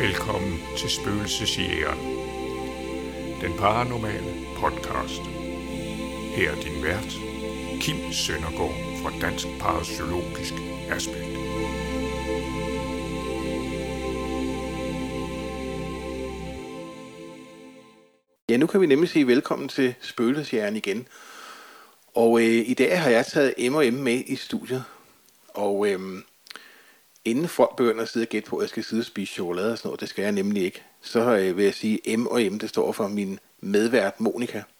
Velkommen til Spøgelsesjægeren. Den paranormale podcast. Her er din vært, Kim Søndergaard fra Dansk Parapsykologisk Aspekt. Ja, nu kan vi nemlig sige velkommen til Spøgelsesjægeren igen. Og øh, i dag har jeg taget M&M med i studiet. Og øh, inden folk begynder at sidde og gætte på, at jeg skal sidde og spise chokolade og sådan noget, det skal jeg nemlig ikke, så øh, vil jeg sige, M&M, det står for min medvært Monika.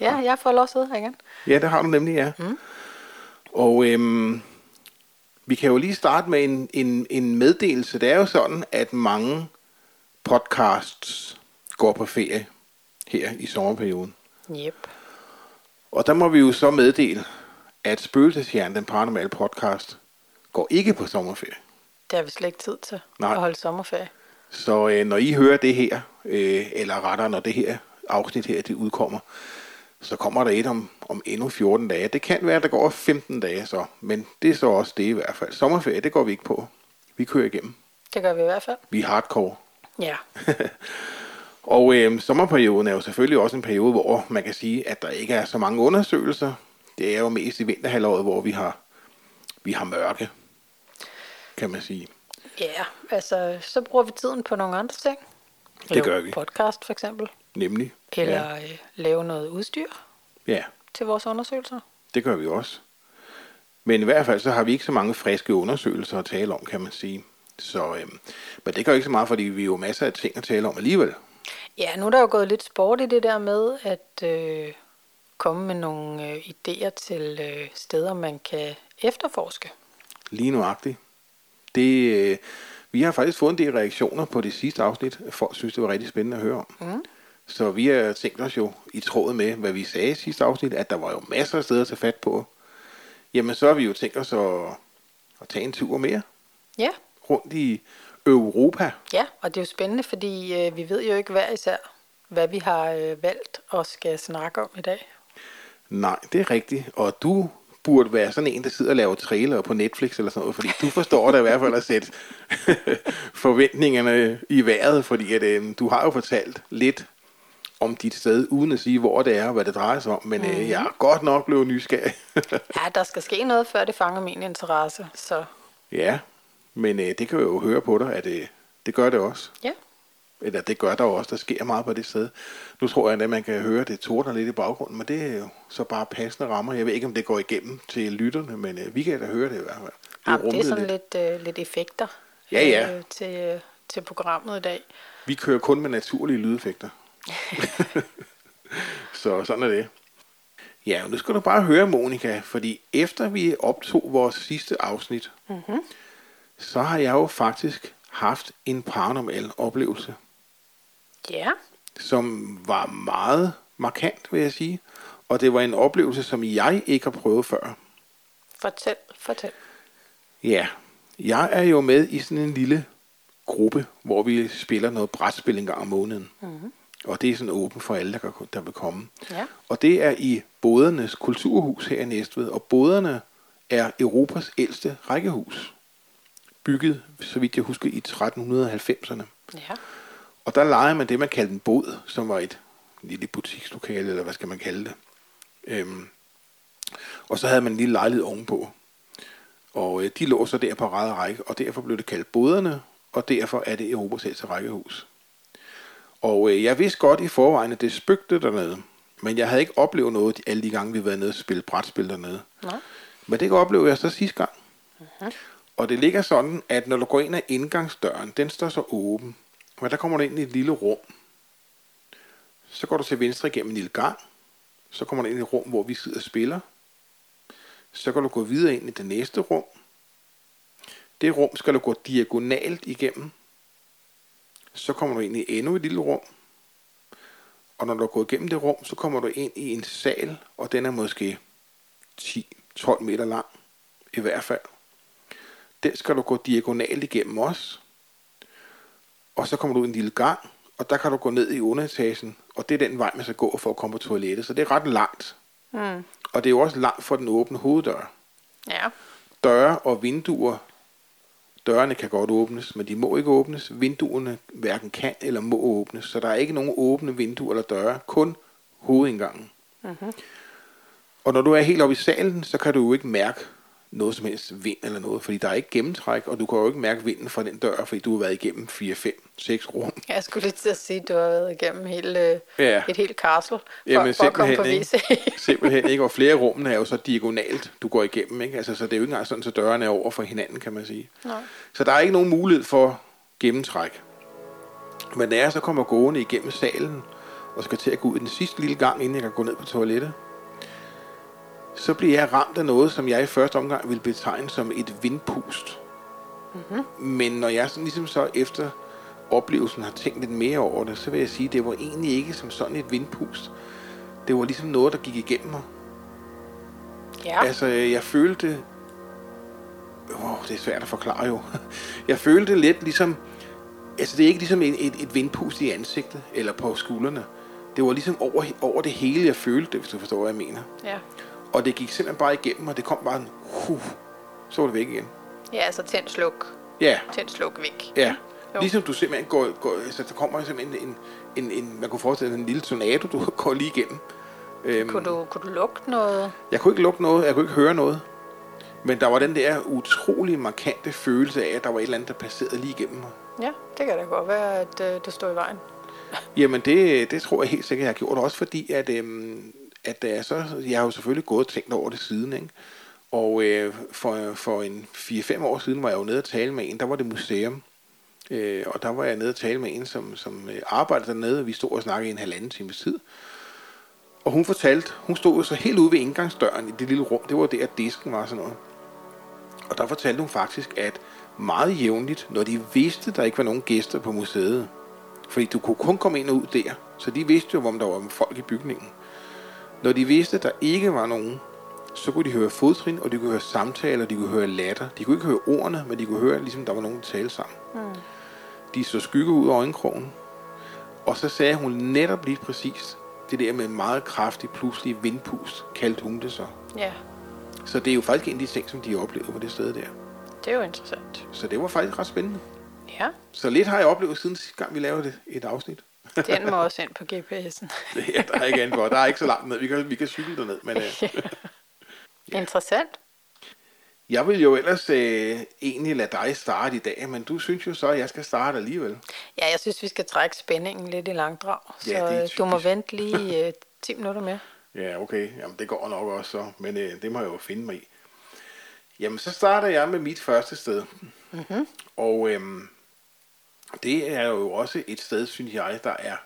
Ja, jeg får lov at sidde her igen. Ja, det har du nemlig, ja. Mm. Og øhm, vi kan jo lige starte med en, en, en meddelelse. Det er jo sådan, at mange podcasts går på ferie her i sommerperioden. Yep. Og der må vi jo så meddele, at Spøgelseshjernen, den paranormale podcast, går ikke på sommerferie. Det har vi slet ikke tid til Nej. at holde sommerferie. Så øh, når I hører det her, øh, eller rettere når det her afsnit her, det udkommer, så kommer der et om, om endnu 14 dage. Det kan være, at der går 15 dage så, men det er så også det i hvert fald. Sommerferie, det går vi ikke på. Vi kører igennem. Det gør vi i hvert fald. Vi er hardcore. Ja. Og øh, sommerperioden er jo selvfølgelig også en periode, hvor man kan sige, at der ikke er så mange undersøgelser. Det er jo mest i vinterhalvåret, hvor vi har, vi har mørke, kan man sige. Ja, altså, så bruger vi tiden på nogle andre ting. Det Lave gør vi. podcast for eksempel. Nemlig. Eller Ja, øh, lave noget udstyr ja, til vores undersøgelser. det gør vi også. Men i hvert fald så har vi ikke så mange friske undersøgelser at tale om, kan man sige. Så, øh, men det gør ikke så meget, fordi vi jo masser af ting at tale om alligevel. Ja, nu er der jo gået lidt sport i det der med at øh, komme med nogle øh, idéer til øh, steder, man kan efterforske. Lige nuagtigt. Det, øh, vi har faktisk fået en del reaktioner på det sidste afsnit. Folk synes, det var rigtig spændende at høre om. Mm. Så vi har tænkt os jo i tråd med, hvad vi sagde i sidste afsnit, at der var jo masser af steder at tage fat på. Jamen, så har vi jo tænkt os at, at tage en tur mere Ja, rundt i Europa. ja, og det er jo spændende, fordi øh, vi ved jo ikke hver især, hvad vi har øh, valgt og skal snakke om i dag. Nej, det er rigtigt. Og du burde være sådan en, der sidder og laver trailer på Netflix eller sådan noget, fordi du forstår da i hvert fald at sætte forventningerne i vejret, fordi at, øh, du har jo fortalt lidt om dit sted, uden at sige, hvor det er og hvad det drejer sig om, men øh, jeg er godt nok blevet nysgerrig. Ja, der skal ske noget, før det fanger min interesse, så ja, men øh, det kan jeg jo høre på dig, at øh, det gør det også. ja. Eller det gør der jo også, der sker meget på det sted. Nu tror jeg, at man kan høre, at det tordner lidt i baggrunden, men det er jo så bare passende rammer. Jeg ved ikke, om det går igennem til lytterne, men øh, vi kan da høre det i hvert fald. Jamen, det er sådan lidt, øh, lidt effekter Ja, ja. Øh, til, øh, til programmet i dag. Vi kører kun med naturlige lydeffekter. så sådan er det. Ja, nu skal du bare høre, Monika, fordi efter vi optog vores sidste afsnit, mm-hmm. så har jeg jo faktisk haft en paranormal oplevelse, Ja, som var meget markant, vil jeg sige. Og det var en oplevelse, som jeg ikke har prøvet før. fortæl, fortæl. Ja, jeg er jo med i sådan en lille gruppe, hvor vi spiller noget brætspil en gang om måneden. Mm-hmm. Og det er sådan åbent for alle, der, kan, der vil komme. Ja. Og det er i Bådernes kulturhus her i Næstved. Og Båderne er Europas ældste rækkehus. Bygget, så vidt jeg husker, i 1390'erne. Ja, Og der leger man det, man kaldte en båd, som var et lille butikslokale, eller hvad skal man kalde det. Øhm, og så havde man en lille lejlighed ovenpå. Og øh, de lå så der på ræd og række, og derfor blev det kaldt båderne, og derfor er det Europas ældste rækkehus. Og øh, jeg vidste godt i forvejen, at det spøgte dernede, men jeg havde ikke oplevet noget de- alle de gange, vi været nede og spille brætspil dernede. Nå. Men det oplevede jeg så sidste gang. Uh-huh. Og det ligger sådan, at når du går ind ad indgangsdøren, den står så åben, men der kommer du ind i et lille rum. Så går du til venstre igennem en lille gang. Så kommer du ind i et rum, hvor vi sidder og spiller. Så kan du gå videre ind i det næste rum. Det rum skal du gå diagonalt igennem. Så kommer du ind i endnu et lille rum. Og når du går igennem det rum, så kommer du ind i en sal, og den er måske 10-12 meter lang. I hvert fald. Den skal du gå diagonalt igennem også. Og så kommer du i en lille gang, og der kan du gå ned i underetagen, og det er den vej, man skal gå for at komme på toilettet. Så det er ret langt. Mm. Og det er jo også langt fra den åbne hoveddør. Ja. Døre og vinduer, Dørene kan godt åbnes, men de må ikke åbnes. Vinduerne hverken kan eller må åbnes, så der er ikke nogen åbne vinduer eller døre, kun hovedindgangen. Mm-hmm. Og når du er helt oppe i salen, så kan du jo ikke mærke noget som helst vind eller noget, fordi der er ikke gennemtræk, og du kan jo ikke mærke vinden fra den dør, fordi du har været igennem 4, 5, 6 rum. Jeg skulle lige til at sige, at du har været igennem hele, Ja. et helt castle for, Jamen for at komme på ikke? simpelthen ikke, og flere rummene er jo så diagonalt, du går igennem, ikke? Altså, så det er jo ikke engang sådan, så dørene er over for hinanden, kan man sige. Nej. Så der er ikke nogen mulighed for gennemtræk. Men når jeg så kommer gående igennem salen, og skal til at gå ud i den sidste lille gang, inden jeg kan gå ned på toilettet, så bliver jeg ramt af noget, som jeg i første omgang vil betegne som et vindpust. Mm-hmm. Men når jeg sådan ligesom så efter oplevelsen har tænkt lidt mere over det, så vil jeg sige, at det var egentlig ikke som sådan et vindpust. Det var ligesom noget, der gik igennem mig. Ja, Altså, jeg følte... Åh, det er svært at forklare jo. Jeg følte lidt ligesom... Altså, det er ikke ligesom et, et, et vindpust i ansigtet, eller på skuldrene. Det var ligesom over, over det hele, jeg følte det, hvis du forstår, hvad jeg mener. ja. Og det gik simpelthen bare igennem, og det kom bare en... Huh, så var det væk igen. ja altså tænd sluk. Ja, Tænd sluk væk. ja. Jo. Ligesom du simpelthen går... går altså, der kommer simpelthen en, en, en... Man kunne forestille sig en lille tornado, du går lige igennem. Øhm, Kunne du, kunne du lugte noget? Jeg kunne ikke lugte noget, jeg kunne ikke høre noget. Men der var den der utrolig markante følelse af, at der var et eller andet, der passerede lige igennem mig. Ja, det kan da godt være, at øh, det står i vejen. Jamen, det, det tror jeg helt sikkert, jeg har gjort. Også fordi, at, øhm, at da jeg, så, jeg har jo selvfølgelig gået og tænkt over det siden. Ikke? Og øh, for, for en 4-5 år siden var jeg jo nede og tale med en, der var det museum. Øh, og der var jeg nede og tale med en, som, som øh, arbejdede dernede, og vi stod og snakkede i en halvanden times tid. Og hun fortalte, hun stod jo så helt ude ved indgangsdøren i det lille rum. Det var der, at disken var sådan noget. Og der fortalte hun faktisk, at meget jævnligt, når de vidste, der ikke var nogen gæster på museet, fordi du kunne kun komme ind og ud der, så de vidste jo, om der var folk i bygningen. Når de vidste, at der ikke var nogen, så kunne de høre fodtrin, og de kunne høre samtaler, de kunne høre latter. De kunne ikke høre ordene, men de kunne høre, ligesom der var nogen, der talte sammen. Mm. De så skygge ud af øjenkrogen. Og så sagde hun netop lige præcis det der med meget kraftig, pludselig vindpust, kaldte hun det så. Ja, Så det er jo faktisk en af de ting, som de oplevede på det sted der. det er jo interessant. Så det var faktisk ret spændende. Ja, Så lidt har jeg oplevet siden sidste gang, vi lavede et, et afsnit. Den må også ind på GPS'en. ja, der er ikke andet for. Der er ikke så langt ned. Vi kan, vi kan cykle derned. Men øh, Interessant. jeg vil jo ellers øh, egentlig lade dig starte i dag, men du synes jo så, at jeg skal starte alligevel. Ja, jeg synes, vi skal trække spændingen lidt i langdrag. Så Ja, er øh, du må vente lige øh, 10 minutter mere. Ja, okay. Jamen, det går nok også så, men øh, det må jeg jo finde mig i. Jamen, så starter jeg med mit første sted. Mm-hmm. Og øhm, det er jo også et sted, synes jeg, der er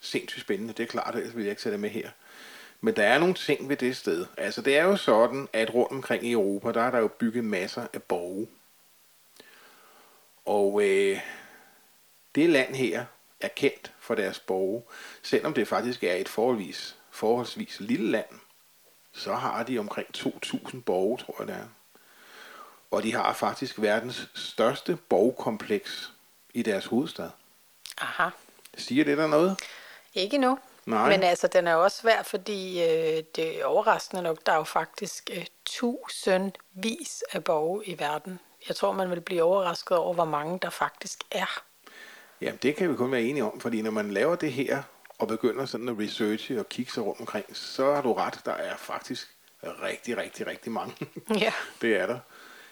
sindssygt spændende. Det er klart, ellers vil jeg ikke sætte det med her. Men der er nogle ting ved det sted. Altså, det er jo sådan, at rundt omkring i Europa, der er der jo bygget masser af borge. Og øh, det land her er kendt for deres borge. Selvom det faktisk er et forholdsvis, forholdsvis lille land, så har de omkring 2.000 borge, tror jeg det er. Og de har faktisk verdens største borgkompleks i deres hovedstad. Aha. Siger det der noget? Ikke nu. Nej. Men altså, den er også svær, fordi øh, det er overraskende nok, der er jo faktisk øh, tusindvis af borge i verden. Jeg tror, man vil blive overrasket over, hvor mange der faktisk er. Jamen, det kan vi kun være enige om, fordi når man laver det her, og begynder sådan at researche og kigge sig rundt omkring, så har du ret, der er faktisk rigtig, rigtig, rigtig mange. Ja. det er der.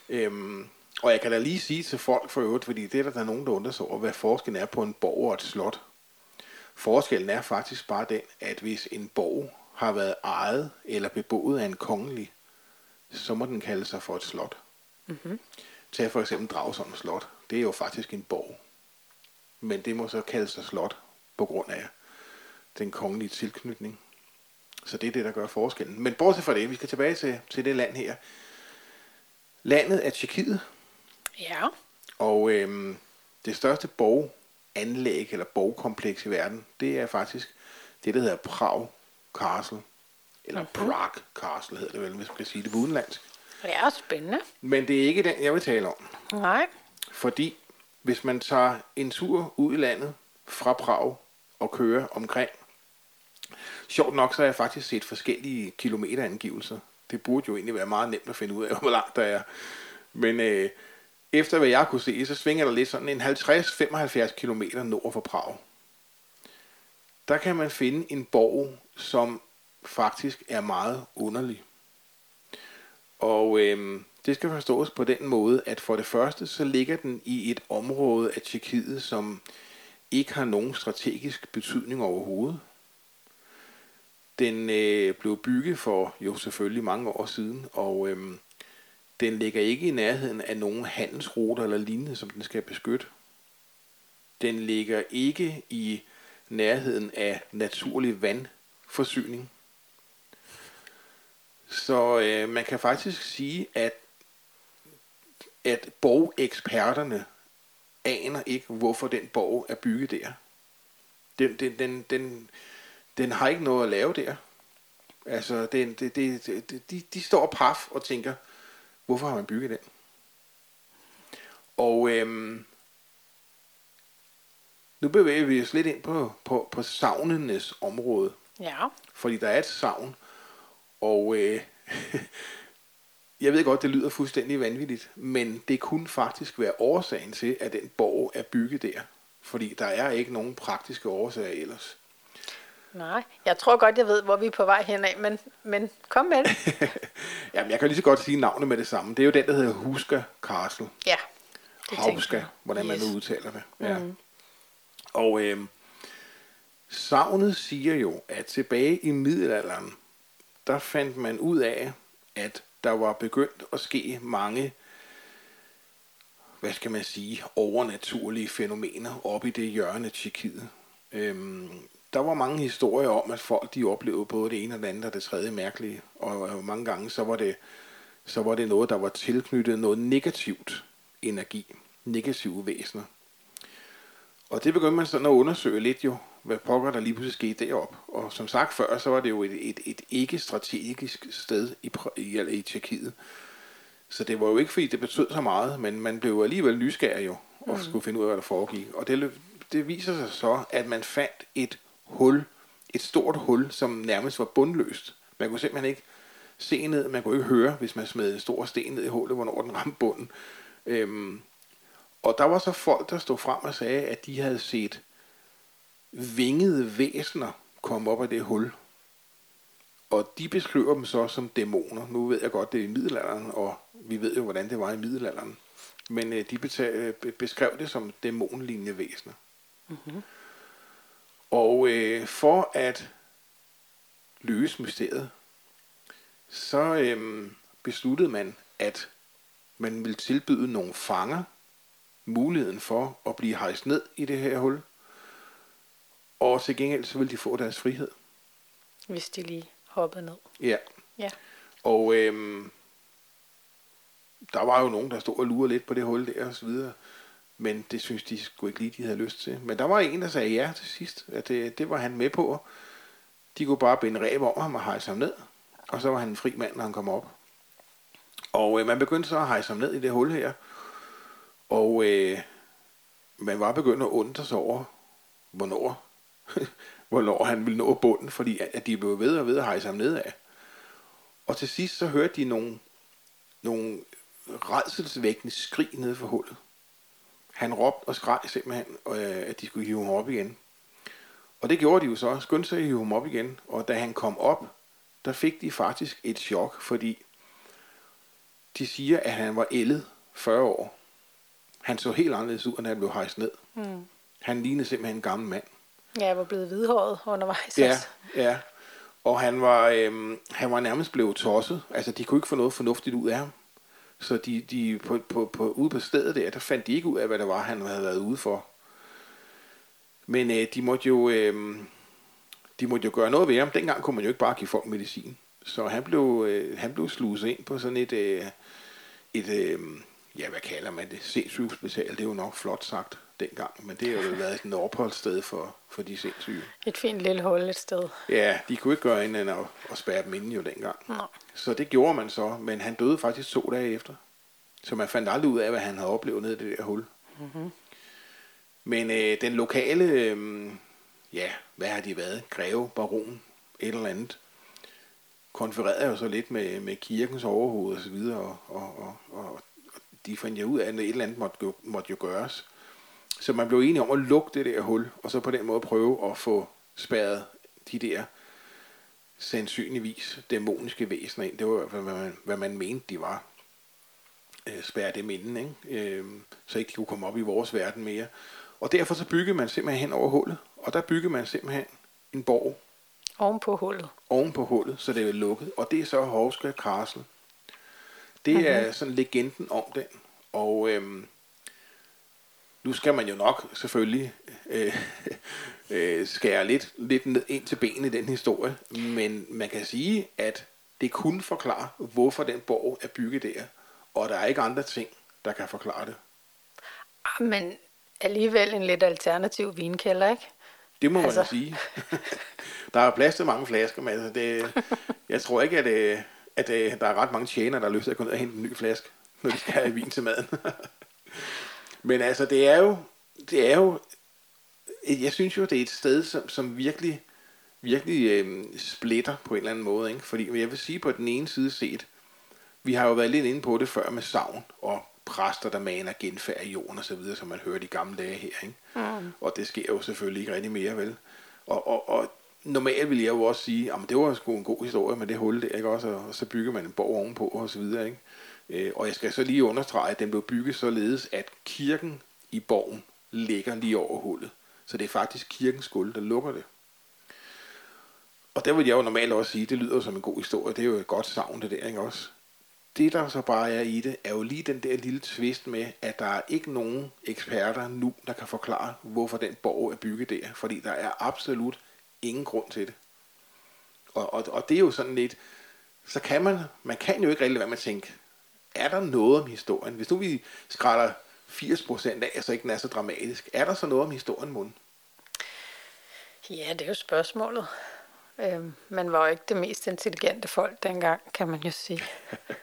Øhm, og jeg kan da lige sige til folk for øvrigt, fordi det er der, der er nogen, der undrer sig over, hvad forskellen er på en borg og et slot. Forskellen er faktisk bare den, at hvis en borg har været ejet eller beboet af en kongelig, så må den kalde sig for et slot. Mm-hmm. Tag for eksempel Dragsholm Slot. Det er jo faktisk en borg. Men det må så kalde sig slot på grund af den kongelige tilknytning. Så det er det, der gør forskellen. Men bortset fra det, vi skal tilbage til, til det land her. Landet er Tjekkiet, Ja. og øhm, det største borganlæg eller borgkompleks i verden, det er faktisk det, der hedder Prag Castle. Eller Prague Castle hedder det vel, hvis man kan sige det på udenlandsk. Det er spændende. Men det er ikke den, jeg vil tale om. Nej. Fordi hvis man tager en tur ud i landet fra Prag og kører omkring, sjovt nok så har jeg faktisk set forskellige kilometerangivelser. Det burde jo egentlig være meget nemt at finde ud af, hvor langt der er. Men øh, efter hvad jeg kunne se, så svinger der lidt sådan en 50-75 km nord for Prag. Der kan man finde en borg, som faktisk er meget underlig. Og øhm, det skal forstås på den måde, at for det første så ligger den i et område af Tjekkiet, som ikke har nogen strategisk betydning overhovedet. Den øh, blev bygget for jo selvfølgelig mange år siden, og øhm, den ligger ikke i nærheden af nogen handelsruter eller lignende, som den skal beskytte. Den ligger ikke i nærheden af naturlig vandforsyning. Så øh, man kan faktisk sige, at, at borgeksperterne aner ikke, hvorfor den borg er bygget der. Den, den, den, den, den har ikke noget at lave der. Altså, den, det, det, det, de, de står paf og tænker, hvorfor har man bygget den? Og øhm, nu bevæger vi os lidt ind på, på, på savnenes område. Ja. Fordi der er et savn, og øh, jeg ved godt, det lyder fuldstændig vanvittigt, men det kunne faktisk være årsagen til, at den borg er bygget der. Fordi der er ikke nogen praktiske årsager ellers. Nej, jeg tror godt, jeg ved, hvor vi er på vej henad, men, men kom med det. Jamen, jeg kan lige så godt sige navnet med det samme. Det er jo den, der hedder Huska Castle. Ja, det jeg. hvordan man Yes. nu udtaler det. Ja. Mm. Og øh, savnet siger jo, at tilbage i middelalderen, der fandt man ud af, at der var begyndt at ske mange, hvad skal man sige, overnaturlige fænomener oppe i det hjørne af Tjekkiet. Øhm, der var mange historier om, at folk de oplevede både det ene og det andet og det tredje mærkelige. Og øh, mange gange så var det så var det noget, der var tilknyttet noget negativt energi, negative væsener. Og det begyndte man sådan at undersøge lidt jo, hvad pokker der lige pludselig skete derop. Og som sagt før, så var det jo et, et, et ikke-strategisk sted i, i, i Tjekkiet. Så det var jo ikke, fordi det betød så meget, men man blev alligevel nysgerrig jo, og mm. skulle finde ud af, hvad der foregik. Og det, det viser sig så, at man fandt et hul, et stort hul, som nærmest var bundløst. Man kunne simpelthen ikke se ned, man kunne ikke høre, hvis man smed en stor sten ned i hullet, hvornår den ramte bunden. Øhm, og der var så folk, der stod frem og sagde, at de havde set vingede væsener komme op af det hul. Og de beskriver dem så som dæmoner. Nu ved jeg godt, det er i middelalderen, og vi ved jo, hvordan det var i middelalderen. Men øh, de øh, beskrev det som dæmonlignende væsener. Mm-hmm. Og øh, for at løse mysteriet, så øh, besluttede man, at man ville tilbyde nogle fanger muligheden for at blive hejst ned i det her hul. Og til gengæld så ville de få deres frihed. Hvis de lige hoppede ned. Ja. Ja. Og øhm, der var jo nogen, der stod og lurede lidt på det hul der og så videre. Men det synes de skulle ikke lige, de havde lyst til. Men der var en, der sagde ja til sidst. At det, det var han med på. De kunne bare binde ræb over ham og hejse ham ned. Og så var han en fri mand, når han kom op. Og øh, man begyndte så at hejse ham ned i det hul her. Og øh, man var begyndt at undre sig over, hvornår, hvornår han ville nå bunden, fordi at at de blev ved og ved at hejse ham nedad. Og til sidst så hørte de nogle, nogle redselsvækkende skrig nede for hullet. Han råbte og skreg simpelthen, øh, at de skulle hive ham op igen. Og det gjorde de jo så, skyndte sig at hive ham op igen. Og da han kom op, der fik de faktisk et chok, fordi de siger, at han var ældet 40 år. Han så helt anderledes ud, end han blev hejst ned. Mm. Han lignede simpelthen en gammel mand. Ja, jeg var blevet hvidhåret undervejs. Ja, også. ja. Og han var, øhm, han var nærmest blevet tosset. Altså, de kunne ikke få noget fornuftigt ud af ham. Så de, de på, på, på, ude på stedet der, der fandt de ikke ud af, hvad det var, han havde været ude for. Men øh, de måtte jo... Øh, de måtte jo gøre noget ved ham. Dengang kunne man jo ikke bare give folk medicin. Så han blev, øh, han blev sluset ind på sådan et, øh, et øh, ja, hvad kalder man det, sindssygehospital. Det er jo nok flot sagt dengang, men det har jo været et opholdssted for, for de sindssyge. Et fint lille hul et sted. Ja, de kunne ikke gøre andet end at, at spærre dem inde jo dengang. Nå. Så det gjorde man så, men han døde faktisk to dage efter. Så man fandt aldrig ud af, hvad han havde oplevet nede i det der hul. Mm-hmm. Men øh, den lokale, øh, ja, hvad har de været? Greve, baron, et eller andet. Konfererede jo så lidt med, med kirkens overhoved og så videre, og, og, og, og de fandt jo ud af, at et eller andet måtte, måtte jo gøres. Så man blev enige om at lukke det der hul, og så på den måde prøve at få spærret de der sandsynligvis dæmoniske væsener ind. Det var hvad man, hvad man mente, de var. Øh, spærre dem inden, ikke? Øh, så ikke de kunne komme op i vores verden mere. Og derfor så byggede man simpelthen hen over hullet, og der byggede man simpelthen en borg. Oven på hullet. Oven på hullet, så det er lukket. Og det er så Hovske Castle. Det mm-hmm. er sådan legenden om den. Og øhm, nu skal man jo nok selvfølgelig øh, øh, skære lidt, lidt ned ind til benet i den historie, men man kan sige, at det kun forklarer, hvorfor den borg er bygget der, og der er ikke andre ting, der kan forklare det. Ah, men alligevel en lidt alternativ vinkælder, ikke? Det må altså. man sige. der er plads til mange flasker, men altså det, jeg tror ikke, at, øh, at, at øh, der er ret mange tjenere, der har lyst til at gå ned og hente en ny flaske, når de skal have vin til maden. Men altså, det er jo, det er jo, jeg synes jo, det er et sted, som, som virkelig, virkelig øh, splitter på en eller anden måde. Ikke? Fordi jeg vil sige på den ene side set, vi har jo været lidt inde på det før med savn og præster, der maner genfærd i jorden og så videre, som man hørte i gamle dage her. Ikke? Mm. Og det sker jo selvfølgelig ikke rigtig mere, vel? Og, og, og normalt vil jeg jo også sige, at det var sgu en god historie med det hul der, ikke også? Og så bygger man en borg ovenpå og så videre, ikke? Øh, og jeg skal så lige understrege, at den blev bygget således, at kirken i borgen ligger lige over hullet. Så det er faktisk kirkens gulv, der lukker det. Og der vil jeg jo normalt også sige, det lyder som en god historie. Det er jo et godt savn, det der, ikke også? Det, der så bare er i det, er jo lige den der lille twist med, at der er ikke nogen eksperter nu, der kan forklare, hvorfor den borg er bygget der. Fordi der er absolut ingen grund til det. Og, og, og det er jo sådan lidt, så kan man, man kan jo ikke rigtig være med at tænke, er der noget om historien? Hvis nu vi skræller 80% af, så ikke den er så dramatisk, er der så noget om historien, Mund? Ja, det er jo spørgsmålet. Øhm, man var jo ikke det mest intelligente folk dengang, kan man jo sige.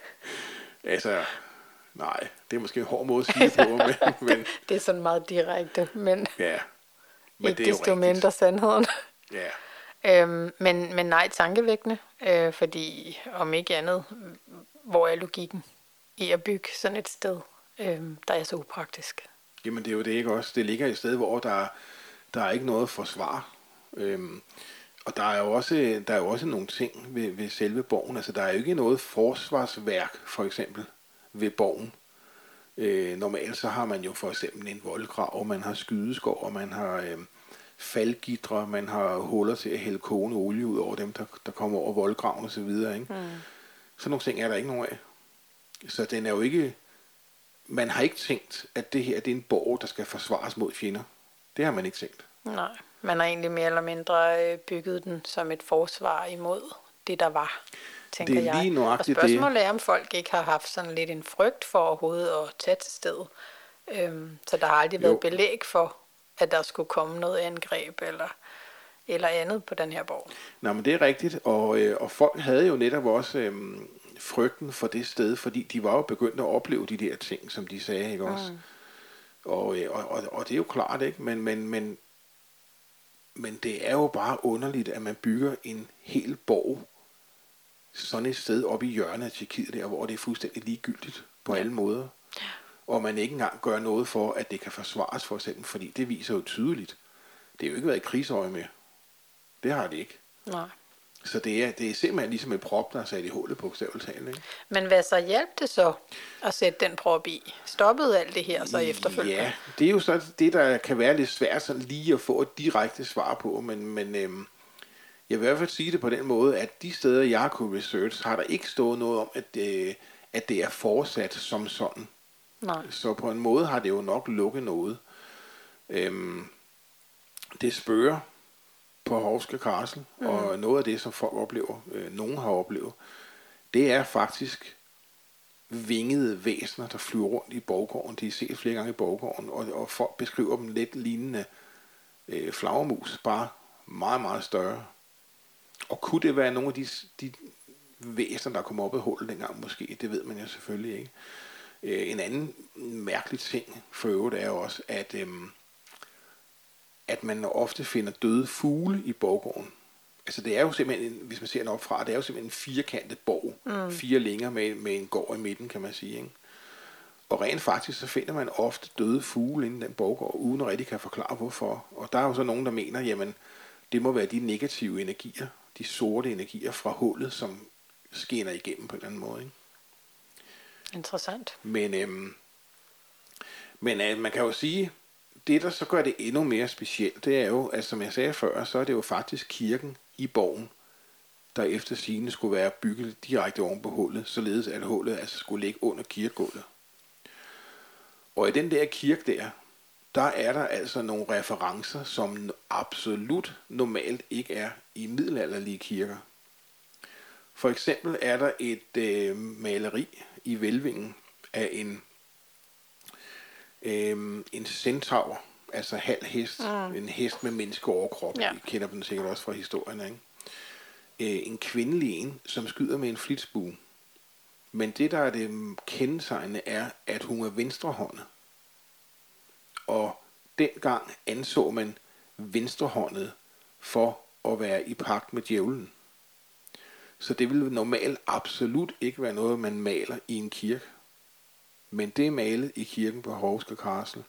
altså, nej, det er måske en hård måde at sige på, men... men det er sådan meget direkte, men... Ja, men ikke det er desto jo mindre sandheden. Ja. Øhm, men, men nej, tankevækkende, øh, fordi om ikke andet, hvor er logikken? I at bygge sådan et sted, øh, der er så upraktisk. Jamen det er jo det ikke også. Det ligger et sted, hvor der, der er ikke noget forsvar. Øhm, og der er jo også, der er jo også nogle ting ved, ved selve borgen. Altså der er jo ikke noget forsvarsværk, for eksempel, ved borgen. Øh, normalt så har man jo for eksempel en voldgrav, man har skydeskov, og man har øh, faldgitre, man har huller til at hælde kogende olie ud over dem, der, der kommer over voldgraven osv. Ikke? Mm. Sådan nogle ting er der ikke nogen af. Så den er jo ikke... Man har ikke tænkt, at det her det er en borg, der skal forsvares mod fjender. Det har man ikke tænkt. Nej, man har egentlig mere eller mindre øh, bygget den som et forsvar imod det, der var, tænker det er lige jeg. Og spørgsmålet er, om folk ikke har haft sådan lidt en frygt for overhovedet at tage til stedet. Øhm, så der har aldrig jo. været belæg for, at der skulle komme noget angreb eller, eller andet på den her borg. Nej, men det er rigtigt, og, øh, og folk havde jo netop også øh, frygten for det sted, fordi de var jo begyndt at opleve de der ting, som de sagde, ikke også? Mm. Og, øh, og, og, og det er jo klart, ikke? Men, men, men, men det er jo bare underligt, at man bygger en hel borg sådan et sted oppe i hjørnet af Tjekkiet der, hvor det er fuldstændig ligegyldigt på alle måder. Og man ikke engang gør noget for, at det kan forsvares for eksempel, fordi det viser jo tydeligt. Det er jo ikke været i krigsøje med. Det har det ikke. Nej. Så det er, det er simpelthen ligesom en prop, der er sat i hullet på talen. Ikke? Men hvad så hjalp det så at sætte den prop i? Stoppede alt det her så efterfølgende? Ja, det er jo så det, der kan være lidt svært sådan lige at få et direkte svar på, men, men øhm, jeg vil i hvert fald sige det på den måde, at de steder, jeg kunne research, har der ikke stået noget om, at, øh, at det er fortsat som sådan. Nej. Så på en måde har det jo nok lukket noget. Øhm, det spørger på Hovske Castle, mm. og noget af det, som folk oplever, øh, nogen har oplevet, det er faktisk vingede væsener, der flyver rundt i borggården. De er set flere gange i borggården, og, og folk beskriver dem lidt lignende øh, flagermus, bare meget, meget større. Og kunne det være nogle af de, de væsener, der kom op af hullet dengang måske? Det ved man jo selvfølgelig ikke. Øh, en anden mærkelig ting for øvrigt er jo også, at øh, at man ofte finder døde fugle i borggården. Altså det er jo simpelthen, hvis man ser den op fra, det er jo simpelthen en firkantet borg. Mm. Fire længer med, med en gård i midten, kan man sige. Ikke? Og rent faktisk, så finder man ofte døde fugle inden den borgård, uden at rigtig kan forklare hvorfor. Og der er jo så nogen, der mener, jamen, det må være de negative energier, de sorte energier fra hullet, som skinner igennem på en eller anden måde. Ikke? Interessant. Men, øhm, men øh, man kan jo sige, det der så gør det endnu mere specielt, det er jo, at som jeg sagde før, så er det jo faktisk kirken i borgen, der efter sigende skulle være bygget direkte oven på hullet, således at hullet altså skulle ligge under kirkegulvet. Og i den der kirke der, der er der altså nogle referencer, som absolut normalt ikke er i middelalderlige kirker. For eksempel er der et øh, maleri i Velvingen af en, øh, en centaur, altså halv hest, mm. en hest med menneskeoverkrop. Ja. I kender den sikkert også fra historien, ikke? Øh, en kvindelig en, som skyder med en flitsbue. Men det, der er det kendetegnende, er, at hun er venstrehåndet. Og dengang anså man venstrehåndet for at være i pagt med djævlen. Så det ville normalt absolut ikke være noget, man maler i en kirke. Men det er malet i kirken på Hovske Castle.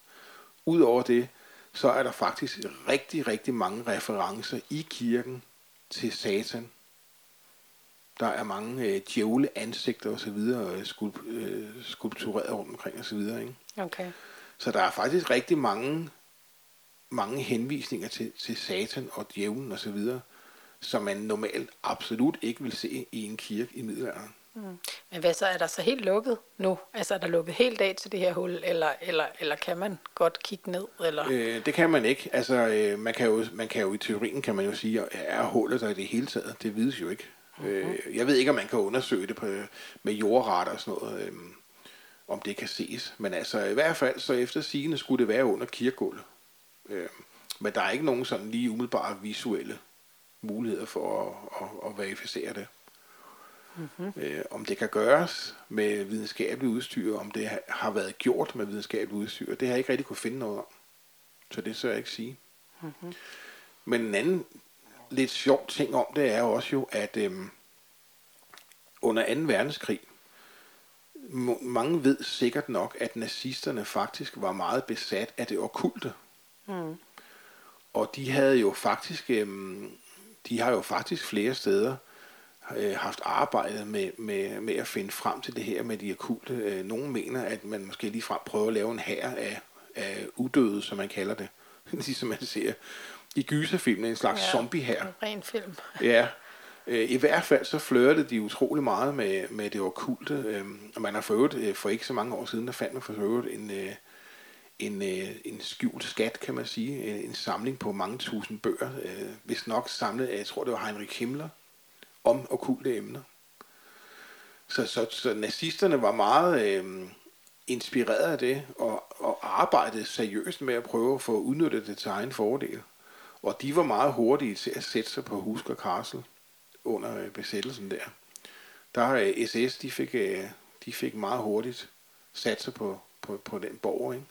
Udover det, så er der faktisk rigtig, rigtig mange referencer i kirken til Satan. Der er mange øh, djævle ansigter og så videre, øh, skulp, øh, skulptureret rundt omkring og så videre. Ikke? Okay. Så der er faktisk rigtig mange, mange henvisninger til, til Satan og djævlen og så videre, som man normalt absolut ikke vil se i en kirke i middelalderen. Mm. Men hvad så, er der så helt lukket nu? Altså er der lukket helt af til det her hul, eller, eller, eller kan man godt kigge ned? Eller? Øh, det kan man ikke. Altså, øh, man, kan jo, man kan jo i teorien, kan man jo sige, er hullet der i det hele taget? Det vides jo ikke. Mm-hmm. Øh, jeg ved ikke, om man kan undersøge det på, med jordretter og sådan noget, øh, om det kan ses. Men altså, i hvert fald, så efter sigende skulle det være under kirkegulvet. Øh, men der er ikke nogen sådan lige umiddelbare visuelle muligheder for at, at, at verificere det. Mm-hmm. Øh, om det kan gøres med videnskabeligt udstyr, om det har været gjort med videnskabeligt udstyr, det har jeg ikke rigtig kunne finde noget om. Så det så jeg ikke sige. Mm-hmm. Men en anden lidt sjov ting om det er også jo, at øhm, under 2. verdenskrig, mange ved sikkert nok, at nazisterne faktisk var meget besat af det okulte. Mm. Og de havde jo faktisk, øhm, de har jo faktisk flere steder øh, haft arbejdet med, med, med at finde frem til det her med de okulte. Øh, nogle mener, at man måske lige frem prøver at lave en hær af, af udøde, som man kalder det. ligesom man ser i gyserfilmen, en slags ja, zombie her. En ren film. ja. Øh, I hvert fald så flørtede de utrolig meget med, med det okulte. Øh, og man har øvrigt, øh, for ikke så mange år siden, der fandt man for øvrigt en, en, en skjult skat, kan man sige. En samling på mange tusind bøger. Hvis nok samlet af, jeg tror det var Heinrich Himmler, om okulte emner. Så, så, så nazisterne var meget øh, inspireret af det, og, og arbejdede seriøst med at prøve at få udnyttet det til egen fordel. Og de var meget hurtige til at sætte sig på Husker Castle under øh, besættelsen der. Der øh, har SS, de fik, øh, de fik meget hurtigt sat sig på, på, på den borg, ikke?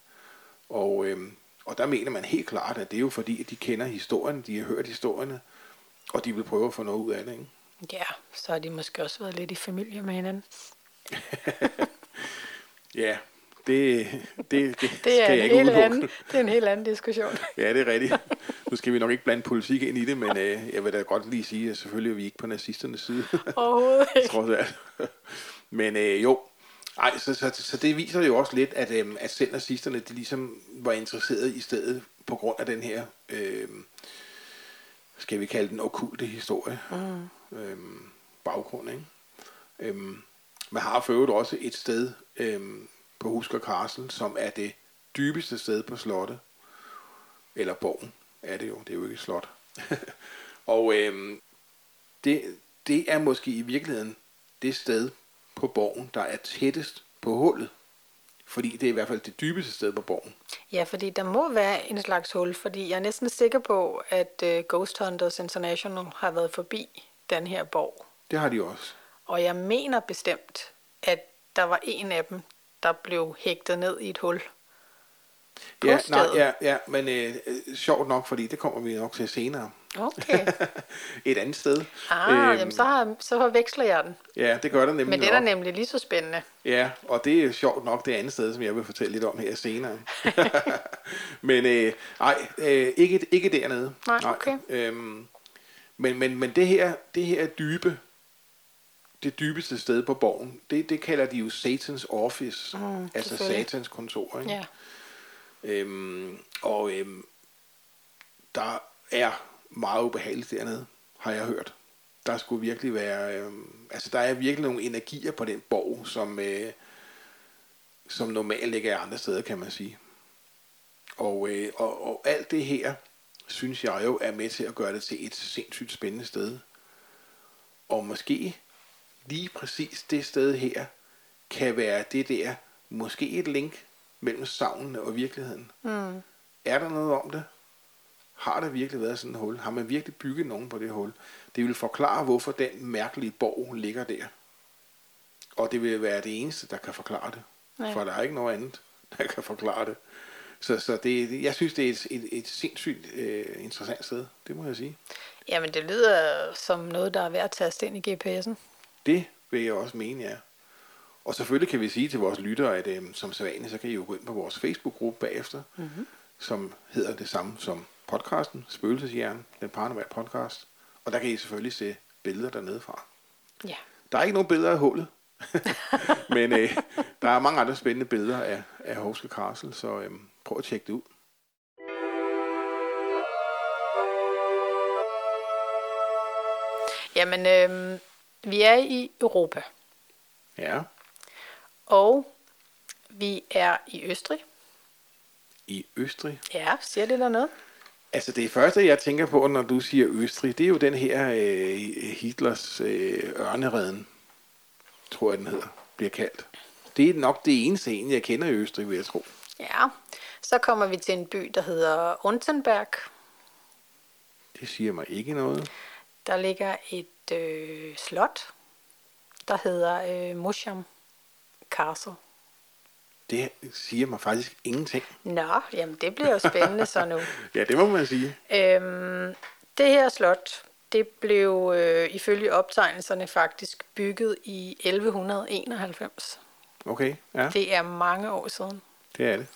Og, øh, og der mener man helt klart, at det er jo fordi, at de kender historien, de har hørt historierne, og de vil prøve at få noget ud af det, ikke? Ja, så har de måske også været lidt i familie med hinanden. ja, det, det, det, det skal er jeg ikke helt anden, Det er en helt anden diskussion. ja, det er rigtigt. Nu skal vi nok ikke blande politik ind i det, men øh, jeg vil da godt lige sige, at selvfølgelig er vi ikke på nazisternes side. Overhovedet ikke. Trods alt. Men øh, jo, ej, så, så, så det viser jo også lidt, at, øh, at selv nazisterne de ligesom var interesserede i stedet på grund af den her, øh, skal vi kalde den okulte historie. Mm øhm, baggrund. Ikke? Øhm, man har for øvrigt også et sted øhm, på Husker Castle, som er det dybeste sted på slottet. Eller borgen er det jo, det er jo ikke et slot. og øhm, det, det er måske i virkeligheden det sted på borgen, der er tættest på hullet. Fordi det er i hvert fald det dybeste sted på borgen. Ja, fordi der må være en slags hul, fordi jeg er næsten sikker på, at uh, Ghost Hunters International har været forbi den her borg. Det har de også. Og jeg mener bestemt, at der var en af dem, der blev hægtet ned i et hul. Ja, nej, ja, ja, men øh, sjovt nok, fordi det kommer vi nok til senere. Okay. et andet sted. Ah, øhm, jamen så, har, så veksler jeg den. Ja, det gør der nemlig Men det er da nemlig lige så spændende. Ja, og det er sjovt nok det andet sted, som jeg vil fortælle lidt om her senere. men øh, nej, øh, ikke, ikke dernede. Nej, okay. Nej, øhm, men, men, men det her, det her dybe, det dybeste sted på borgen, det, det kalder de jo Satans office, mm, altså Satans kontor. Ikke? Ja. Øhm, og øhm, der er meget ubehageligt dernede, har jeg hørt. Der skulle virkelig være, øh, altså der er virkelig nogle energier på den borg, som, øh, som normalt ikke er andre steder, kan man sige. Og, øh, og, og alt det her, synes jeg jo er med til at gøre det til et sindssygt spændende sted. Og måske lige præcis det sted her, kan være det der, måske et link mellem savnene og virkeligheden. Mm. Er der noget om det? Har der virkelig været sådan et hul? Har man virkelig bygget nogen på det hul? Det vil forklare, hvorfor den mærkelige borg ligger der. Og det vil være det eneste, der kan forklare det. Nej. For der er ikke noget andet, der kan forklare det. Så, så det, jeg synes, det er et, et, et sindssygt øh, interessant sted. Det må jeg sige. Jamen, det lyder som noget, der er værd at taste ind i GPS'en. Det vil jeg også mene, ja. Og selvfølgelig kan vi sige til vores lyttere, at øh, som sædvanligt, så kan I jo gå ind på vores Facebook-gruppe bagefter, mm-hmm. som hedder det samme som podcasten, Spøgelseshjernen, den paranormal podcast. Og der kan I selvfølgelig se billeder dernede fra. Ja. Der er ikke nogen billeder af hullet, men øh, der er mange andre spændende billeder af, af Hovske Castle, så øh, prøv at tjekke det ud. Jamen, øh, vi er i Europa. Ja. Og vi er i Østrig. I Østrig? Ja, siger det der noget? Altså det første, jeg tænker på, når du siger Østrig, det er jo den her øh, Hitlers øh, ørnereden, tror jeg den hedder, bliver kaldt. Det er nok det eneste en, jeg kender i Østrig, vil jeg tro. Ja, så kommer vi til en by, der hedder Untenberg. Det siger mig ikke noget. Der ligger et øh, slot, der hedder øh, Musham Castle. Det siger mig faktisk ingenting. Nå, jamen det bliver jo spændende så nu. ja, det må man sige. Øhm, det her slot, det blev øh, ifølge optegnelserne faktisk bygget i 1191. Okay, ja. Det er mange år siden. Det er det.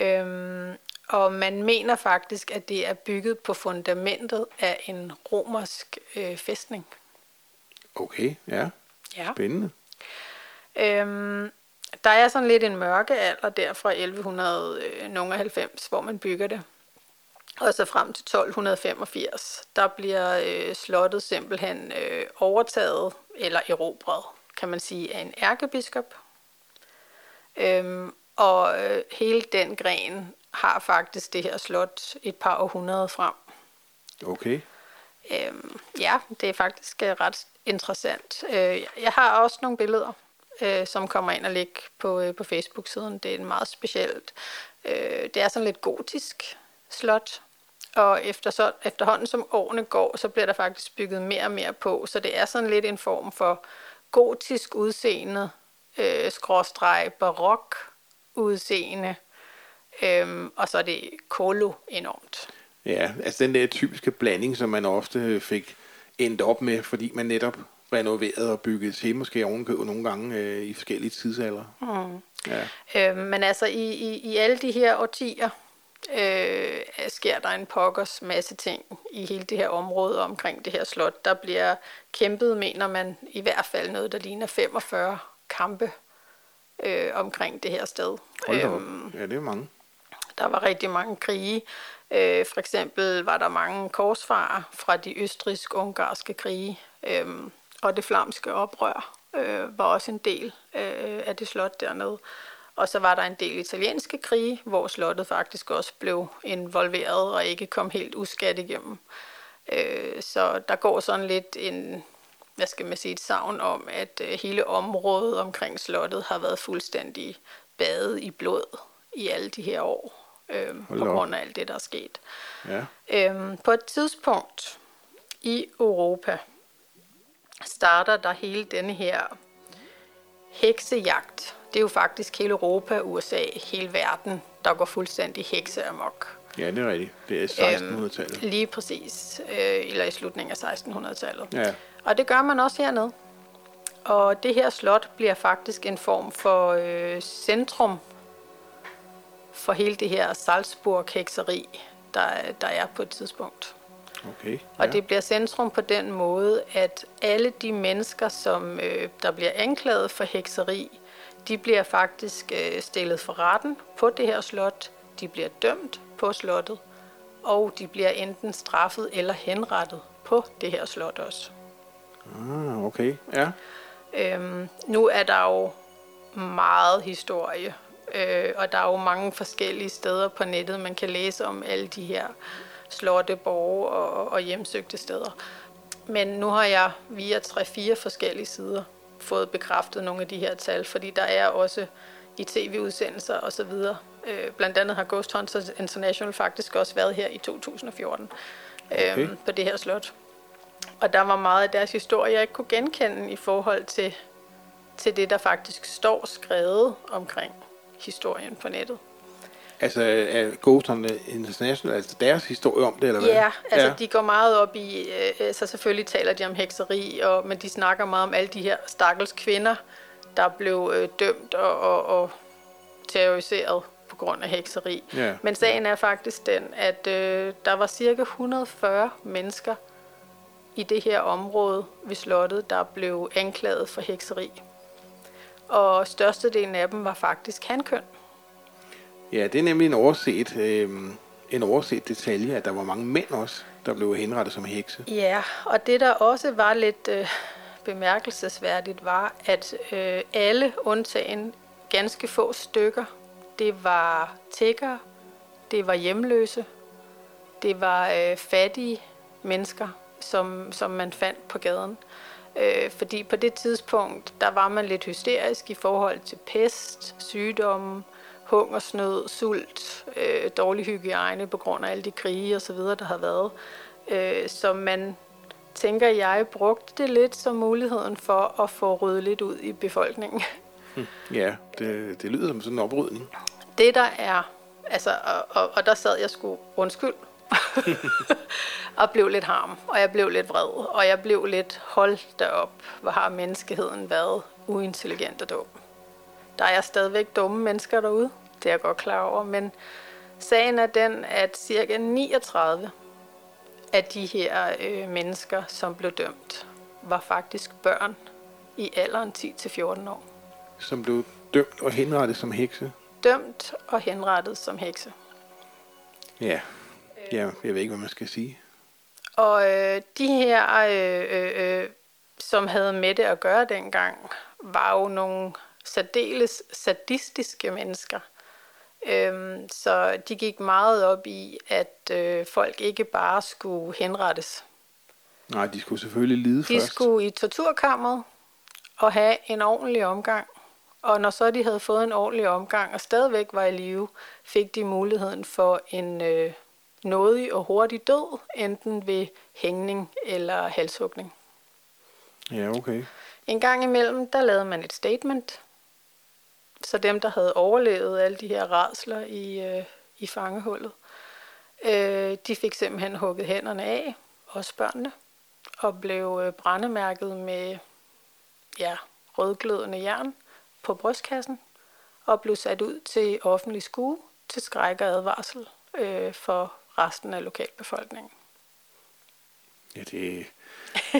Øhm, og man mener faktisk, at det er bygget på fundamentet af en romersk øh, fæstning. Okay, ja. Ja. Spændende. Øhm, der er sådan lidt en mørke alder der fra 1190, hvor man bygger det. Og så frem til 1285, der bliver øh, slottet simpelthen øh, overtaget eller erobret, kan man sige, af en ærkebiskop. Øhm, og øh, hele den gren har faktisk det her slot et par århundreder frem. Okay. Øhm, ja, det er faktisk øh, ret interessant. Øh, jeg har også nogle billeder øh, som kommer ind og ligger på, øh, på Facebook-siden. Det er en meget specielt. Øh, det er sådan lidt gotisk slot, og efter så, efterhånden som årene går, så bliver der faktisk bygget mere og mere på. Så det er sådan lidt en form for gotisk udseende, øh, skråstreg, barok udseende, øh, og så er det kolo enormt. Ja, altså den der typiske blanding, som man ofte fik endt op med, fordi man netop renoveret og bygget til, måske ovenkøbet nogle gange øh, i forskellige tidsalder. Mm. Ja. Øh, men altså i, i, i alle de her årtier øh, sker der en pokkers masse ting i hele det her område omkring det her slot. Der bliver kæmpet, mener man, i hvert fald noget, der ligner 45 kampe øh, omkring det her sted. Øhm, ja, det er mange. Der var rigtig mange krige. Øh, for eksempel var der mange korsfarer fra de østrisk-ungarske krige. Øhm, og det flamske oprør øh, var også en del øh, af det slot dernede. Og så var der en del italienske krige, hvor slottet faktisk også blev involveret og ikke kom helt uskat igennem. Øh, så der går sådan lidt en, hvad skal man sige, et savn om, at øh, hele området omkring slottet har været fuldstændig badet i blod i alle de her år, øh, på grund af alt det, der er sket. Ja. Øh, på et tidspunkt i Europa, starter der hele denne her heksejagt. Det er jo faktisk hele Europa, USA, hele verden, der går fuldstændig hekseamok. Ja, det er rigtigt. Det er 1600-tallet. Øhm, lige præcis. Øh, eller i slutningen af 1600-tallet. Ja. Og det gør man også hernede. Og det her slot bliver faktisk en form for øh, centrum for hele det her Salzburg-hekseri, der, der er på et tidspunkt. Okay. Og ja. det bliver centrum på den måde, at alle de mennesker, som øh, der bliver anklaget for hekseri, de bliver faktisk øh, stillet for retten på det her slot. De bliver dømt på slottet, og de bliver enten straffet eller henrettet på det her slot også. Ah, okay. Ja. Øhm, nu er der jo meget historie, øh, og der er jo mange forskellige steder på nettet, man kan læse om alle de her slotte, borge og, og hjemsøgte steder. Men nu har jeg via 3-4 forskellige sider fået bekræftet nogle af de her tal, fordi der er også i tv-udsendelser osv. Øh, blandt andet har Ghost Hunters International faktisk også været her i 2014 Okay. øh, på det her slot. Og der var meget af deres historie, jeg ikke kunne genkende i forhold til, til det, der faktisk står skrevet omkring historien på nettet. Altså, er Ghost Hunter International, altså deres historie om det, eller hvad? Ja, altså ja. de går meget op i, øh, så selvfølgelig taler de om hekseri, og, men de snakker meget om alle de her stakkels kvinder, der blev øh, dømt og, og, og terroriseret på grund af hekseri. Ja. Men sagen er faktisk den, at øh, der var cirka 140 mennesker i det her område ved slottet, der blev anklaget for hekseri. Og størstedelen af dem var faktisk hankøn. Ja, det er nemlig en overset, øh, en overset detalje, at der var mange mænd også, der blev henrettet som hekse. Ja, og det der også var lidt øh, bemærkelsesværdigt var, at øh, alle undtagen ganske få stykker, det var tækkere, det var hjemløse, det var øh, fattige mennesker, som, som man fandt på gaden. Øh, fordi på det tidspunkt, der var man lidt hysterisk i forhold til pest, sygdomme, hungersnød, sult, øh, dårlig hygiejne på grund af alle de krige og så videre, der har været. Øh, så man tænker jeg brugte det lidt som muligheden for at få ryddet lidt ud i befolkningen. Ja, det, det lyder som sådan en oprydning. Det der er, altså, og, og, og der sad jeg sgu undskyld, og blev lidt harm, og jeg blev lidt vred, og jeg blev lidt hold derop, hvor har menneskeheden været uintelligent og dum. Der er stadigvæk dumme mennesker derude, det er jeg godt klar over, men sagen er den, at cirka 39 af de her øh, mennesker, som blev dømt, var faktisk børn i alderen 10-14 år. Som blev dømt og henrettet som hekse. Dømt og henrettet som hekse. Ja. Ja, jeg ved ikke, hvad man skal sige. Og øh, de her, øh, øh, øh, som havde med det at gøre dengang, var jo nogle særdeles sadistiske mennesker. Øhm, så de gik meget op i, at øh, folk ikke bare skulle henrettes. Nej, de skulle selvfølgelig lide De først. skulle i torturkammeret og have en ordentlig omgang. Og når så de havde fået en ordentlig omgang og stadigvæk var i live, fik de muligheden for en øh, nådig og hurtig død, enten ved hængning eller halshugning. Ja, okay. En gang imellem, der lavede man et statement, så dem, der havde overlevet alle de her radsler i, øh, i fangehullet, øh, de fik simpelthen hugget hænderne af, også børnene, og blev øh, brændemærket med ja, rødglødende jern på brystkassen, og blev sat ud til offentlig skue til skræk og advarsel øh, for resten af lokalbefolkningen. Ja, det,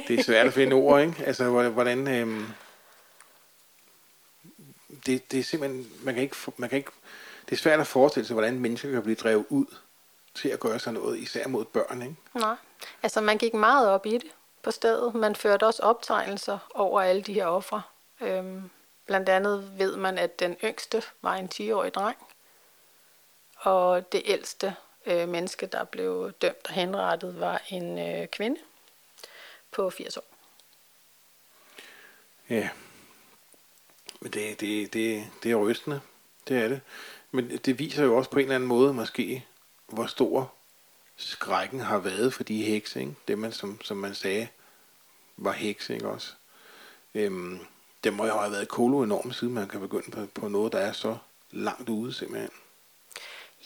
det er svært at finde ord, ikke? Altså, hvordan... øhm, det, det er simpelthen... Man kan ikke, man kan ikke, det er svært at forestille sig, hvordan mennesker kan blive drevet ud til at gøre sådan noget, især mod børn, ikke? Nej, altså man gik meget op i det på stedet. Man førte også optegnelser over alle de her ofre. Øhm, blandt andet ved man, at den yngste var en 10-årig dreng, og det ældste øh, menneske, der blev dømt og henrettet, var en øh, kvinde på 80 år. Ja. Men det, det, det, det er rystende. Det er det. Men det viser jo også på en eller anden måde måske, hvor stor skrækken har været for de hekse, ikke? Det man, som, som man sagde, var hekse, ikke også? Øhm, det må jo have været kolo enormt, siden man kan begynde på, på noget, der er så langt ude, simpelthen.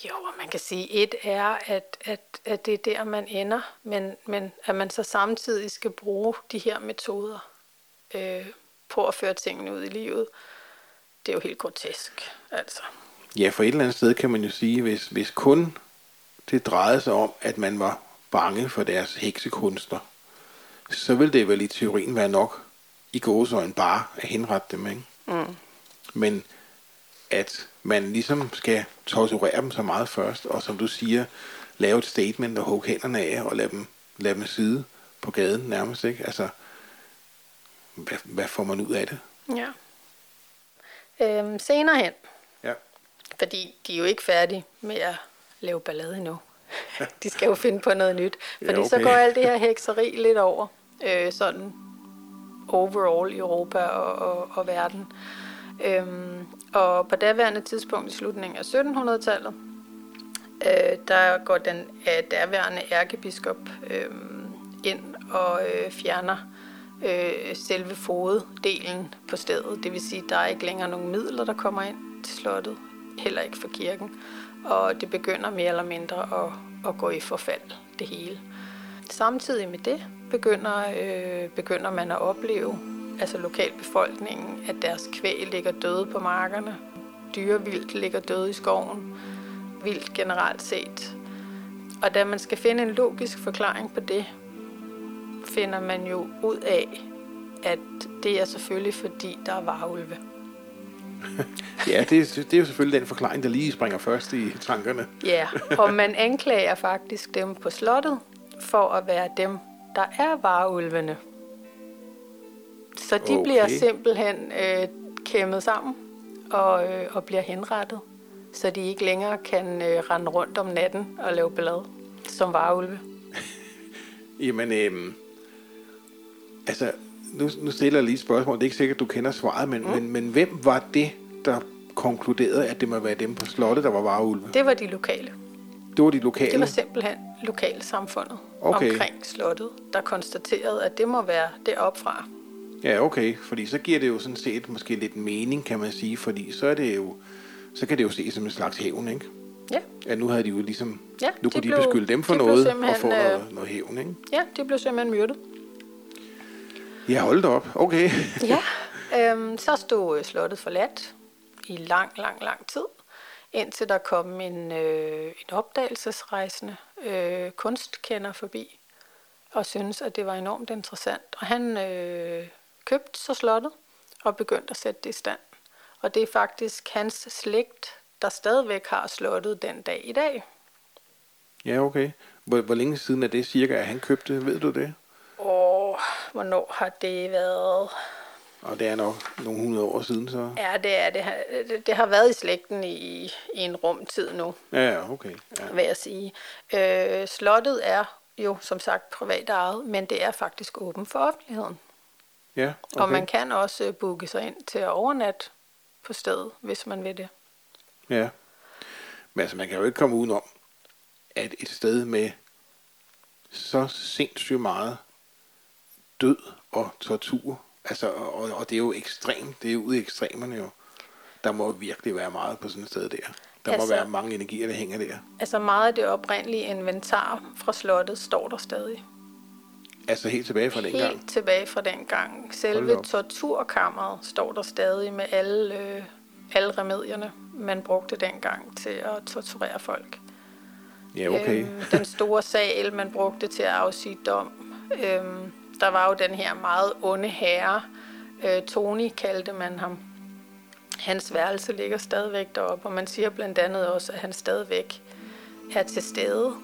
Jo, og man kan sige, et er, at, at, at det er der, man ender, men, men at man så samtidig skal bruge de her metoder øh, på at føre tingene ud i livet, det er jo helt grotesk, altså. Ja, for et eller andet sted kan man jo sige, hvis, hvis kun det drejede sig om, at man var bange for deres heksekunster, så vil det vel i teorien være nok i gåsøjne bare at henrette dem, ikke? Mm. Men at man ligesom skal torturere dem så meget først, og som du siger, lave et statement og hugge hænderne af og lade dem, lade dem sidde på gaden nærmest, ikke? Altså, hvad, hvad får man ud af det? Ja. Øhm, senere hen, Ja. fordi de er jo ikke færdige med at lave ballade endnu. de skal jo finde på noget nyt. Ja, Fordi så okay. går alt det her hekseri lidt over, øh, sådan overall i Europa og, og, og verden. Øhm, og på daværende tidspunkt i slutningen af 1700-tallet, øh, der går den øh, daværende ærkebiskop øh, ind og øh, fjerner øh, selve foddelen på stedet. Det vil sige, at der er ikke længere nogen midler, der kommer ind til slottet, heller ikke for kirken. Og det begynder mere eller mindre at, at gå i forfald, det hele. Samtidig med det begynder, øh, begynder man at opleve, altså lokalbefolkningen, at deres kvæg ligger døde på markerne. Dyrevildt ligger døde i skoven. Vildt generelt set. Og da man skal finde en logisk forklaring på det, finder man jo ud af, at det er selvfølgelig fordi, der er varulve. Ja, det, er- det er jo selvfølgelig den forklaring, der lige springer først i tankerne. Ja, og man anklager faktisk dem på slottet for at være dem, der er varulvene. Så de Okay. bliver simpelthen øh, kæmmet sammen og, øh, og bliver henrettet, så de ikke længere kan øh, rende rundt om natten og lave ballade som varulve. Jamen, øhm, altså, nu, nu stiller jeg lige et spørgsmål. Det er ikke sikkert, du kender svaret, men, mm. men, men hvem var det, der konkluderede, at det må være dem på slottet, der var vareulve? Det var de lokale. Det var de lokale? Det var simpelthen lokalsamfundet Okay. omkring slottet, der konstaterede, at det må være deroppe fra. Ja, okay, fordi så giver det jo sådan set måske lidt mening, kan man sige, fordi så er det jo, så kan det jo ses som en slags hævn, ikke? Ja, At nu havde de jo ligesom, Ja, nu de kunne de, blev- beskylde dem for de noget og få noget, øh, noget hævn, ikke? ja de blev simpelthen myrdet. Ja, hold da op. Okay. Ja, øhm, så stod øh, slottet forladt i lang, lang, lang tid, indtil der kom en, øh, en opdagelsesrejsende øh, kunstkender forbi og syntes, at det var enormt interessant. Og han øh, købte så slottet og begyndte at sætte det i stand. Og det er faktisk hans slægt, der stadigvæk har slottet den dag i dag. Ja, okay. Hvor, hvor længe siden er det cirka, at han købte, ved du det? Og hvornår har det været? Og det er nok nogle hundrede år siden, så... Ja, det er det. har- Det, har været i slægten i, i en rumtid nu. Ja, ja, okay. Ja. vil jeg sige. Øh, slottet er jo som sagt privat ejet, men det er faktisk åbent for offentligheden. Ja, Okay. Og man kan også øh, booke sig ind til at overnatte på stedet, hvis man vil det. Ja. Men altså, man kan jo ikke komme udenom, at et sted med så sindssygt meget død og tortur, altså, og, og det er jo ekstremt, det er jo ude i ekstremerne jo. Der må virkelig være meget på sådan et sted der. Der Altså- må være mange energier, der hænger der. Altså meget af det oprindelige inventar fra slottet står der stadig. Altså helt tilbage fra den Helt gang. tilbage fra den gang. Selve torturkammeret står der stadig med alle, øh, alle remedierne, man brugte dengang til at torturere folk. Ja, okay. Øhm, den store sal, man brugte til at afsige dom. Øhm, der var jo den her meget onde herre, øh, Tony kaldte man ham. Hans værelse ligger stadigvæk deroppe, og man siger blandt andet også, at han stadigvæk er til stede.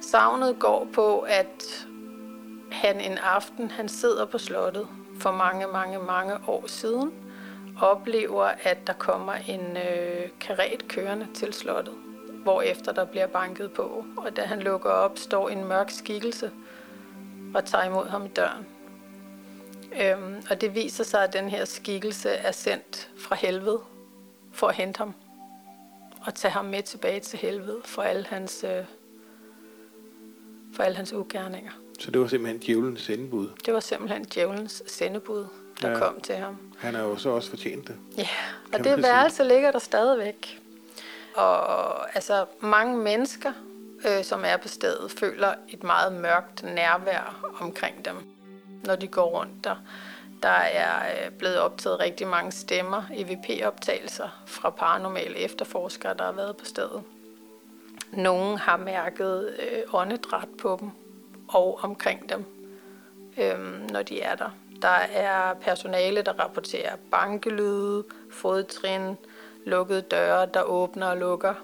Savnet går på, at han en aften, han sidder på slottet for mange, mange, mange år siden, oplever, at der kommer en øh, karet kørende til slottet, hvorefter der bliver banket på. Og da han lukker op, står en mørk skikkelse og tager imod ham i døren. Øhm, og det viser sig, at den her skikkelse er sendt fra helvede for at hente ham og tage ham med tilbage til helvede for alle hans, øh, for alle hans ugerninger. Så det var simpelthen djævelens sendebud. Det var simpelthen djævelens sendebud, der Ja. kom til ham. Han har jo så også fortjent det. Ja, Kan og det man sige. værelse ligger der stadigvæk. Og altså mange mennesker, øh, som er på stedet, føler et meget mørkt nærvær omkring dem, når de går rundt der. Der er øh, blevet optaget rigtig mange stemmer, EVP-optagelser fra paranormale efterforskere, der har været på stedet. Nogle har mærket øh, åndedræt på dem og omkring dem, øh, når de er der. Der er personale, der rapporterer bankelyde, fodtrin, lukkede døre, der åbner og lukker.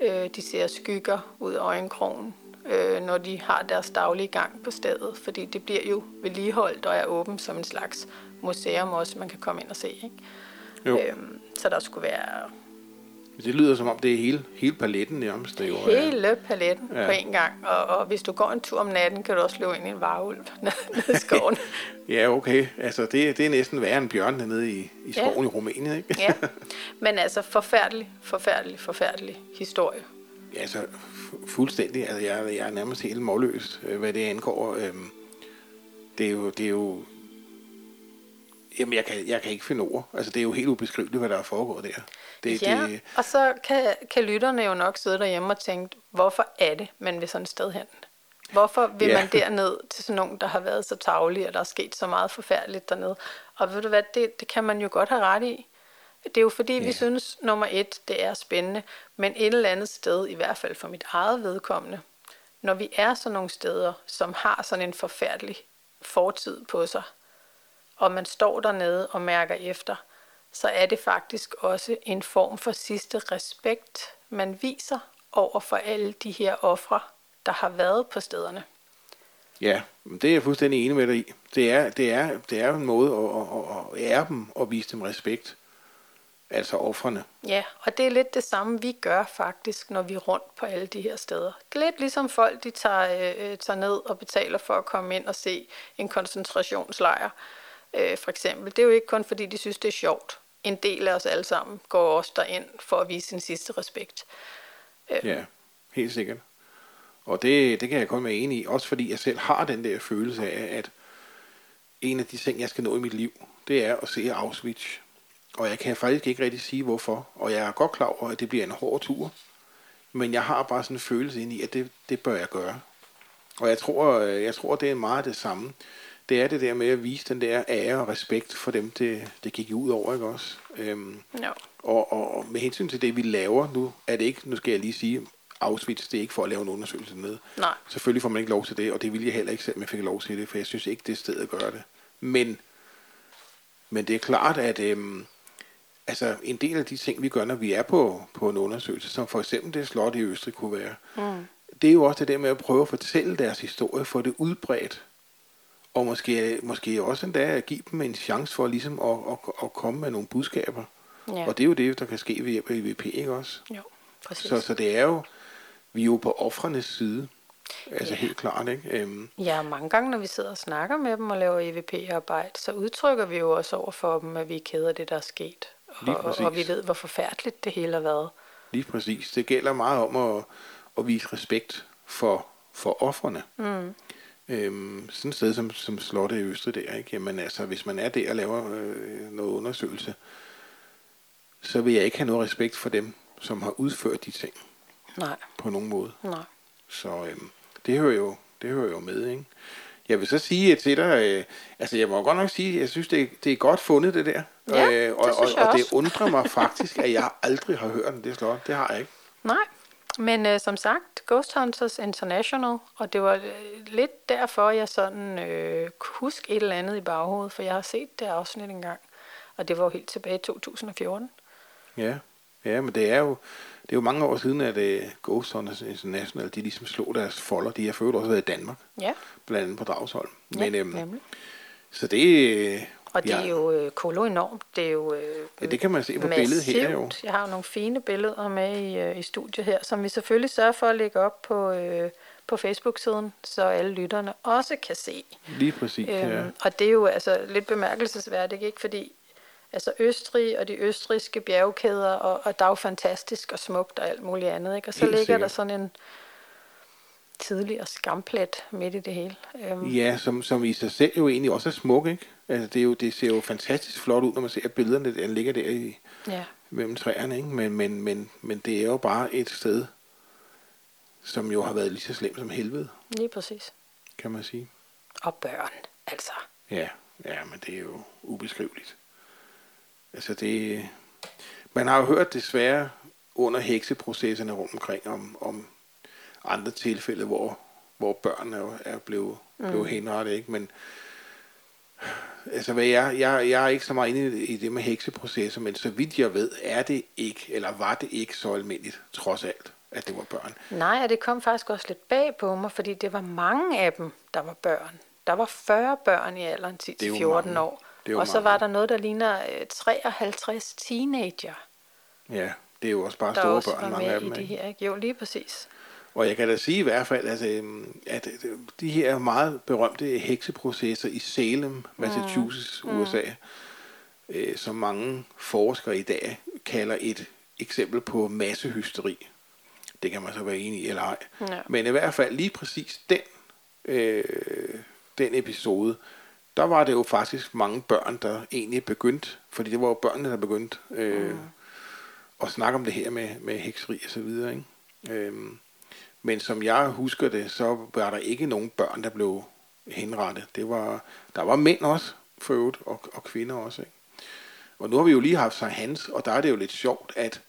Øh, de ser skygger ud af øjenkrogen, øh, når de har deres daglige gang på stedet, fordi det bliver jo vedligeholdt og er åbent som en slags museum også, man kan komme ind og se. Ikke? Jo. Øhm, så der skulle være Det lyder som om, det er hele, hele paletten nærmest. Det er. hele paletten Ja. ja. på en gang. Og, og hvis du går en tur om natten, kan du også løbe ind i en varulv nede nede i skoven. Ja, okay. Altså, det, det er næsten værre end bjørn dernede i, i skoven ja. i Rumænien, ikke? ja. Men altså forfærdelig, forfærdelig, forfærdelig historie. Ja, altså, fu- fuldstændig. Altså, jeg, jeg er nærmest helt målløs, øh, hvad det angår. Øhm, det er jo... Det er jo Jamen, jeg kan, jeg kan ikke finde ord. Altså, det er jo helt ubeskriveligt, hvad der er foregået der. Det, ja, det, og så kan, kan lytterne jo nok sidde derhjemme og tænke, hvorfor er det, man vil sådan et sted hen? Hvorfor vil Ja. man derned til sådan nogen, der har været så tavlige, og der er sket så meget forfærdeligt dernede? Og ved du hvad, det, det kan man jo godt have ret i. Det er jo fordi, vi Ja. synes, nummer et, det er spændende, men et eller andet sted, i hvert fald for mit eget vedkommende, når vi er sådan nogle steder, som har sådan en forfærdelig fortid på sig, og man står dernede og mærker efter, så er det faktisk også en form for sidste respekt, man viser over for alle de her ofre, der har været på stederne. ja, det er jeg fuldstændig enig med dig i. Det er, det er, det er en måde at, at, at ære dem og vise dem respekt. Altså offrene. Ja, og det er lidt det samme, vi gør faktisk, når vi er rundt på alle de her steder. Det er lidt ligesom folk, de tager, øh, tager ned og betaler for at komme ind og se en koncentrationslejr, øh, for eksempel. Det er jo ikke kun fordi, de synes, det er sjovt. En del af os alle sammen går også derind for at vise sin sidste respekt. Øhm. Ja, helt sikkert. Og det, det kan jeg kun være enig i. Også fordi jeg selv har den der følelse af, at en af de ting, jeg skal nå i mit liv, det er at se Auschwitz. Og jeg kan faktisk ikke rigtig sige, hvorfor. Og jeg er godt klar over, at det bliver en hård tur. Men jeg har bare sådan en følelse ind i, at det, det bør jeg gøre. Og jeg tror, øh, jeg tror, det er meget det samme. Det er det der med at vise den der ære og respekt for dem, det, det gik ud over, ikke også? Øhm, og, og, og med hensyn til det, vi laver nu, er det ikke, nu skal jeg lige sige, Auschwitz, det er ikke for at lave en undersøgelse med. Nej. Selvfølgelig får man ikke lov til det, og det ville jeg heller ikke selv, om jeg fik lov til det, for jeg synes ikke, det er stedet at gøre det. Men, men det er klart, at øhm, altså, en del af de ting, vi gør, når vi er på, på en undersøgelse, som for eksempel det slot i Østrig kunne være, mm. det er jo også det der med at prøve at fortælle deres historie, få det udbredt, og måske, måske også endda at give dem en chance for ligesom at, at, at komme med nogle budskaber. Ja. Og det er jo det, der kan ske ved hjælp af EVP, ikke også? Jo, præcis. Så, så det er jo, vi er jo på offrenes side. Altså Ja. helt klart, ikke? Øhm, Ja, mange gange, når vi sidder og snakker med dem og laver EVP-arbejde, så udtrykker vi jo også over for dem, at vi er kede af det, der er sket. Og, og vi ved, hvor forfærdeligt det hele har været. lige præcis. Det gælder meget om at, at vise respekt for, for offrene. Mm. Øhm, sådan et sted som, som slottet i Østrig der, ikke? Jamen altså, hvis man er der og laver øh, noget undersøgelse, så vil jeg ikke have noget respekt for dem, som har udført de ting Nej, på nogen måde. nej. Så øhm, det hører jo det hører jo med, ikke? Jeg vil så sige til dig, øh, altså jeg må godt nok sige, jeg synes, det, er- det er godt fundet, det der. Ja, og, det og, jeg og det undrer mig faktisk, at jeg aldrig har hørt om det slot. Det har jeg ikke. Nej, men øh, som sagt, Ghost Hunters International, og det var øh, lidt derfor, jeg sådan øh, kunne huske et eller andet i baghovedet, for jeg har set det afsnit engang, og det var jo helt tilbage i 2014. Ja, ja men det er jo, det er jo mange år siden, at uh, Ghost Hunters International, de ligesom slog deres folder. De har før også været i Danmark, Ja, blandt andet på Dragsholm. ja Men, øhm, nemlig. så det, øh, Og det ja, er jo øh, kolo enormt. Det er jo øh, Ja, det kan man se på billedet her jo. massivt. Jeg har jo nogle fine billeder med i, øh, i studiet her, som vi selvfølgelig sørger for at lægge op på, øh, på Facebook-siden, så alle lytterne også kan se. Lige præcis, ja. Øhm, og det er jo altså lidt bemærkelsesværdigt, ikke? Fordi altså Østrig og de østrigske bjergkæder, og, og der er jo fantastisk og smukt og alt muligt andet, ikke? Og så Helt ligger der sikkert. sådan en tidligere skamplet midt i det hele. Øhm, Ja, som, som i sig selv jo egentlig også er smuk, ikke? Altså, det, er jo, det ser jo fantastisk flot ud, når man ser billederne, der ligger der i, ja. mellem træerne, ikke? Men, men, men, men det er jo bare et sted, som jo har været lige så slemt som helvede, Lige præcis. kan man sige. Og børn, altså. Ja, ja, men det er jo ubeskriveligt. Altså det... Man har jo hørt desværre under hekseprocesserne rundt omkring om, om andre tilfælde, hvor, hvor børn er, er blevet, mm. blevet henrettet, ikke? Men altså, hvad jeg, jeg, jeg er ikke så meget inde i det med hekseprocesser, men så vidt jeg ved, er det ikke, eller var det ikke så almindeligt, trods alt, at det var børn. Nej, og det kom faktisk også lidt bag på mig, fordi det var mange af dem, der var børn. Der var 40 børn i alderen Det er jo 10-14 mange. år. Det Og så mange. var der noget, der ligner øh, 53 teenager, Ja, det er jo også bare store børn, mange af dem. i det her. Ikke? Jo, lige præcis. Og jeg kan da sige i hvert fald, altså, øhm, at øh, de her meget berømte hekseprocesser i Salem, Massachusetts, mm. USA, øh, som mange forskere i dag kalder et eksempel på massehysteri. Det kan man så være enig i eller ej. Ja. Men i hvert fald lige præcis den, øh, den episode, der var det jo faktisk mange børn, der egentlig begyndte, fordi det var jo børnene, der begyndte øh, at snakke om det her med, med hekseri og så videre. Ikke? Øhm, men som jeg husker det, så var der ikke nogen børn, der blev henrettet. Det var, der var mænd også, for øvrigt, og, og kvinder også. Ikke? Og nu har vi jo lige haft Sankt Hans, og der er det jo lidt sjovt, at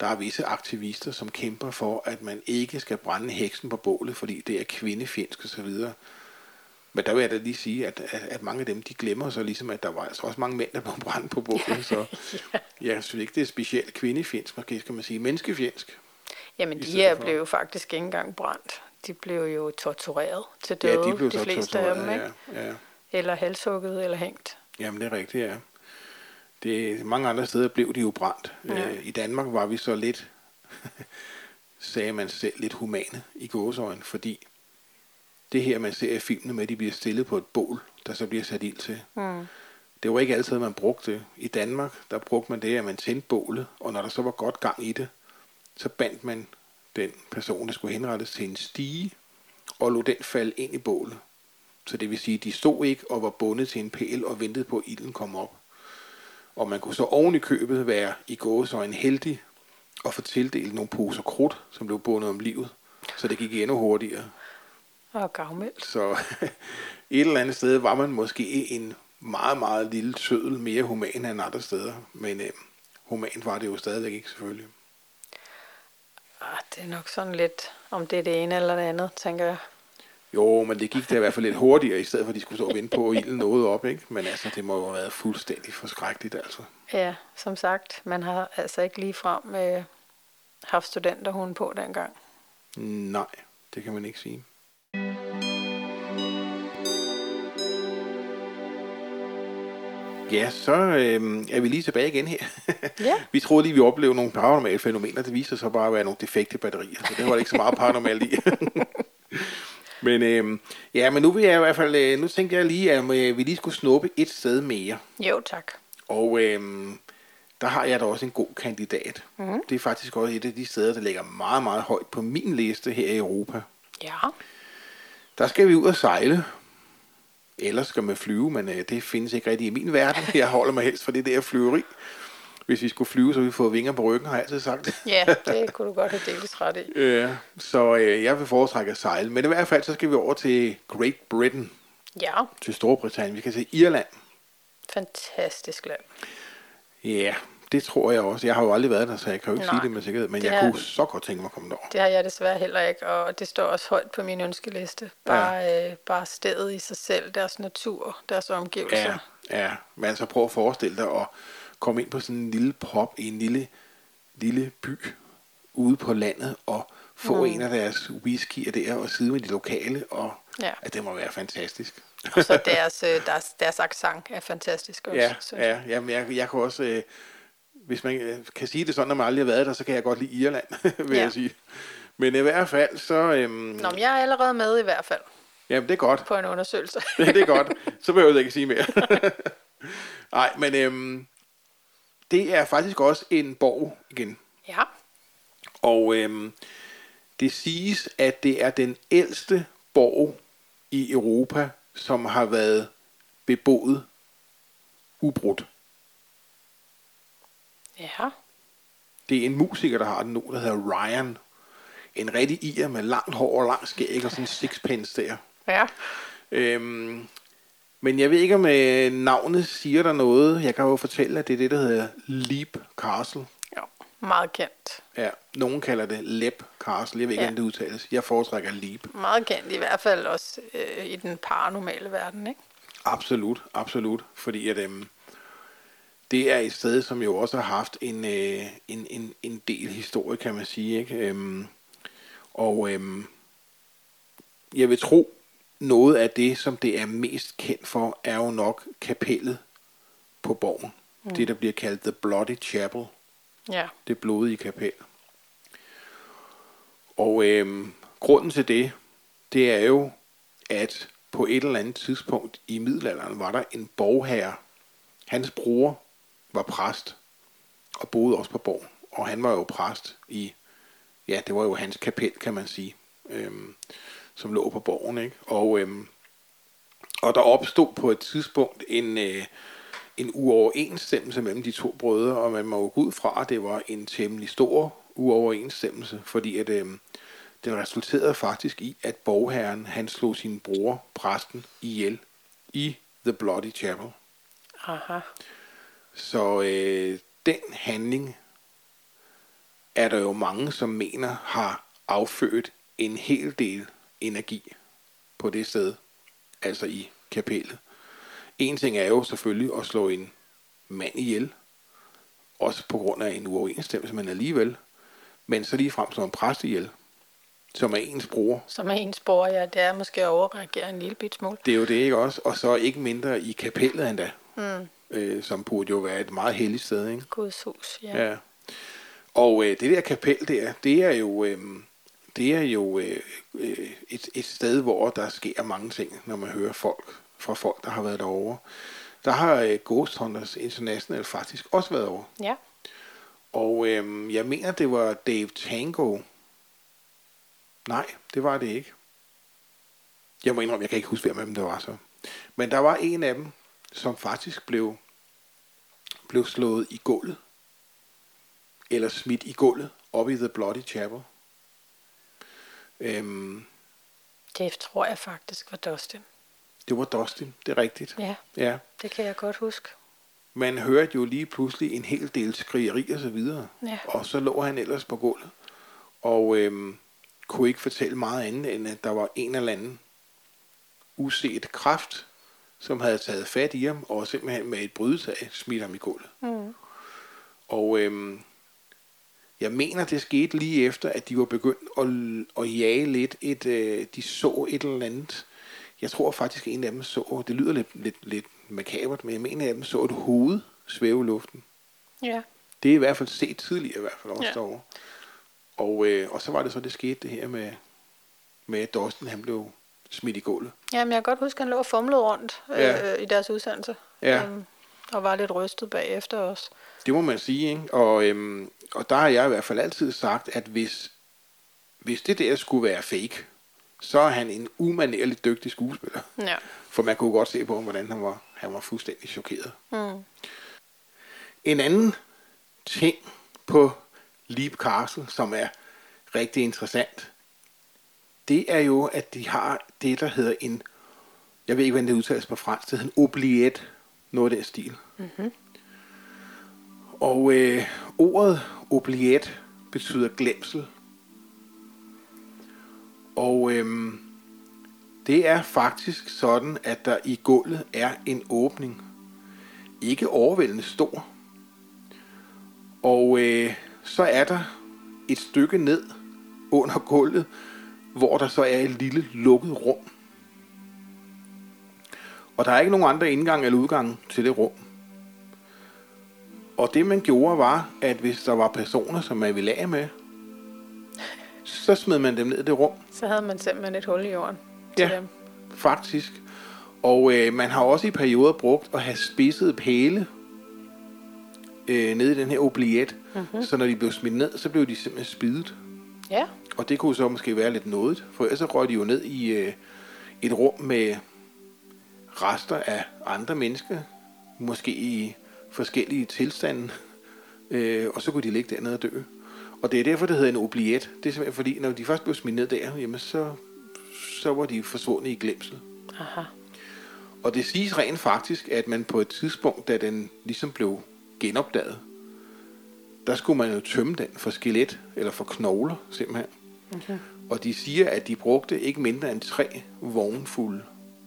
der er visse aktivister, som kæmper for, at man ikke skal brænde heksen på bålet, fordi det er kvindefjendsk og så videre. Men der vil jeg da lige sige, at, at, at mange af dem, de glemmer så ligesom, at der var altså også mange mænd, der blev brændt på bålet. Så jeg synes ikke, det er specielt kvindefjendsk, måske skal man sige menneskefjendsk. Jamen, de her blev jo faktisk ikke engang brændt. De blev jo tortureret til døde, Ja, de blev de fleste af dem, ikke? ja, ja. Eller halshugget eller hængt. Jamen, det er rigtigt, ja. Det, mange andre steder blev de jo brændt. Ja. Øh, I Danmark var vi så lidt, sagde man selv, lidt humane i gåsøjne, fordi det her, man ser i filmene med, at de bliver stillet på et bål, der så bliver sat ild til. Mm. Det var ikke altid, man brugte det. I Danmark, der brugte man det, at man tændte bålet, og når der så var godt gang i det, så bandt man den person, der skulle henrettes til en stige, og lod den falde ind i bålet. Så det vil sige, at de stod ikke og var bundet til en pæl og ventede på, at ilden kom op. Og man kunne så oven i købet være i gåsøjne heldig og få tildelt nogle poser krudt, som blev bundet om livet, så det gik endnu hurtigere. Og gavmildt. Så et eller andet sted var man måske en meget, meget lille sødel mere human end andre steder. Men øh, humant var det jo stadigvæk ikke selvfølgelig. Ah, det er nok sådan lidt, om det er det ene eller det andet, tænker jeg. Jo, men det gik da i hvert fald lidt hurtigere, i stedet for at de skulle stå og vente på, at ilden nåede op. Ikke? Men altså, det må jo have været fuldstændig forskrækkeligt. Altså. Ja, som sagt, man har altså ikke lige frem øh, haft studenterhuen på dengang. Nej, det kan man ikke sige. Ja, så øh, er vi lige tilbage igen her. Ja. vi troede lige, vi oplevede nogle paranormale fænomener. Det viste sig så bare at være nogle defekte batterier. Så det var ikke så meget paranormalt i. men øh, ja, men nu vil jeg i hvert fald, øh, nu tænkte jeg lige, at øh, vi lige skulle snuppe et sted mere. Jo, tak. Og øh, der har jeg da også en god kandidat. Mm. Det er faktisk også et af de steder, der ligger meget, meget højt på min liste her i Europa. Ja, Der skal vi ud og sejle. Ellers skal man flyve, men øh, det findes ikke rigtig i min verden. Jeg holder mig helst for det der flyveri. Hvis vi skulle flyve, så ville vi få vinger på ryggen, har jeg altid sagt. ja det kunne du godt have delvis ret i. Ja, så øh, jeg vil foretrække at sejle. Men i hvert fald, så skal vi over til Great Britain, Ja, til Storbritannien. Vi kan til Irland. fantastisk land. Ja, det tror jeg også. Jeg har jo aldrig været der, så jeg kan jo ikke Nej, sige det med sikkerhed. Men det jeg er- kunne så godt tænke mig at komme derover. Det har jeg desværre heller ikke, og det står også højt på min ønskeliste. Bare, ja. øh, bare stedet i sig selv, deres natur, deres omgivelser. Ja, ja. Men så prøv at forestille dig at komme ind på sådan en lille pop i en lille, lille by ude på landet og få mm. en af deres whiskyer der og sidde med de lokale, og Ja. at det må være fantastisk. Og så deres, øh, deres, deres accent er fantastisk også. Ja, jeg. ja, jamen jeg, jeg kan også, øh, hvis man øh, kan sige det sådan, når man aldrig har været der, så kan jeg godt lide Irland, vil Ja. jeg sige. Men i hvert fald, så, øhm, Nå, men jeg er allerede med i hvert fald jamen det er godt. på en undersøgelse. det er godt. Så behøver jeg ikke sige mere. Nej, men øhm, det er faktisk også en borg igen. ja, Og øhm, det siges, at det er den ældste borg i Europa, som har været beboet ubrudt. Ja, Det er en musiker, der har den nu, der hedder Ryan. En rigtig ir med langt hår og lang skæg og sådan en sixpence der. Ja. Øhm, men jeg ved ikke, om øh, navnet siger der noget. Jeg kan jo fortælle, at det er det, der hedder Leap Castle. Jo, meget kendt. Ja, nogen kalder det Lep Castle. Jeg ved ikke, Ja. ja. om det udtales. Jeg foretrækker Leap. Meget kendt i hvert fald også øh, i den paranormale verden, ikke? Absolut, absolut. Fordi at, øhm, det er et sted, som jo også har haft en, øh, en, en, en del historie, kan man sige. Ikke? Øhm, og øhm, jeg vil tro, noget af det, som det er mest kendt for, er jo nok kapellet på borgen. Mm. Det, der bliver kaldt The Bloody Chapel. Ja. Det blodige kapel. Og øhm, grunden til det, det er jo, at på et eller andet tidspunkt i middelalderen var der en borgherre. Hans bror var præst og boede også på Borg. Og han var jo præst i, ja, det var jo hans kapel, kan man sige, øhm, som lå på borgen. Ikke? Og, øhm, og der opstod på et tidspunkt en, øh, en uoverensstemmelse mellem de to brødre, og man må jo gå ud fra, at det var en temmelig stor uoverensstemmelse, fordi at, øh, den resulterede faktisk i, at borgherren han slog sin bror, præsten, ihjel i The Bloody Chapel. Aha. Så øh, den handling er der jo mange, som mener har affødt en hel del energi på det sted, altså i kapellet. En ting er jo selvfølgelig at slå en mand ihjel, også på grund af en uoverensstemmelse, men alligevel. Men så lige frem som en præst ihjel, som er ens bror. Som er ens bror, ja, det er måske at overreagere en lille bit smule. Det er jo det, ikke også? Og så ikke mindre i kapellet endda, mm. Øh, som burde jo være et meget helligt sted, ikke? Guds hus, ja. Ja. Og øh, det der kapel der, det er jo, øh, det er jo øh, øh, et, et sted, hvor der sker mange ting, når man hører folk fra folk, der har været derovre. Der har øh, Ghost Hunters International faktisk også været over. Ja. Og øh, jeg mener, det var Dave Tango. Nej, det var det ikke. Jeg må indrømme, jeg kan ikke huske, hvem af dem det var så. Men der var en af dem, som faktisk blev, blev slået i gulvet. Eller smidt i gulvet oppe i The Bloody Chapel. Øhm, Det tror jeg faktisk var Dustin. det var Dustin, det er rigtigt. Ja, ja. det kan jeg godt huske. Man hørte jo lige pludselig en hel del skrigeri og så videre. Ja. Og så lå han ellers på gulvet. Og øhm, kunne ikke fortælle meget andet, end at der var en eller anden uset kraft, som havde taget fat i ham, og simpelthen med et brydetag smidt ham i gulvet. Mm. Og øhm, jeg mener, det skete lige efter, at de var begyndt at, at jage lidt. Et, øh, de så et eller andet. Jeg tror faktisk, at en af dem så, det lyder lidt, lidt, lidt makabert, men jeg mener, at en af dem så et hoved svæve i luften. Ja. Det er i hvert fald set tidligere, i hvert fald også Ja. derovre. Og, øh, og så var det så, det skete det her med, med at Dawson, han blev smidt i gulvet. Jamen, jeg kan godt huske, at han lå og fumlede rundt øh, Ja. i deres udsendelse. Ja. Øhm, og var lidt rystet bagefter os. Det må man sige, ikke? Og, øhm, og der har jeg i hvert fald altid sagt, at hvis, hvis det der skulle være fake, så er han en umanerligt dygtig skuespiller. Ja. For man kunne godt se på ham, hvordan han var, han var fuldstændig chokeret. Mm. En anden ting på Leap Castle, som er rigtig interessant, det er jo, at de har det, der hedder en, jeg ved ikke, hvordan det udtales på fransk, det hedder en oubliette, noget af den stil. Mm-hmm. Og øh, ordet oubliette betyder glemsel. Og øh, det er faktisk sådan, at der i gulvet er en åbning. Ikke overvældende stor. Og øh, så er der et stykke ned under gulvet, hvor der så er et lille lukket rum. Og der er ikke nogen andre indgang eller udgang til det rum. Og det man gjorde var, at hvis der var personer, som man ville af med, så smed man dem ned i det rum. Så havde man simpelthen et hul i jorden til Ja. dem. Faktisk. Og øh, man har også i perioder brugt at have spidsede pæle øh, nede i den her oubliette. Mm-hmm. Så når de blev smidt ned, så blev de simpelthen spidet. Ja. Og det kunne så måske være lidt nådigt, for ellers så røg de jo ned i øh, et rum med rester af andre mennesker, måske i forskellige tilstande, øh, og så kunne de ligge dernede og dø. Og det er derfor, det hedder en obliet. Det er simpelthen fordi, når de først blev smidt ned der, jamen så, så var de forsvundet i glemsel. Aha. Og det siges rent faktisk, at man på et tidspunkt, da den ligesom blev genopdaget, der skulle man jo tømme den for skelet, eller for knogler simpelthen. Okay. Og de siger, at de brugte ikke mindre end tre vognfulde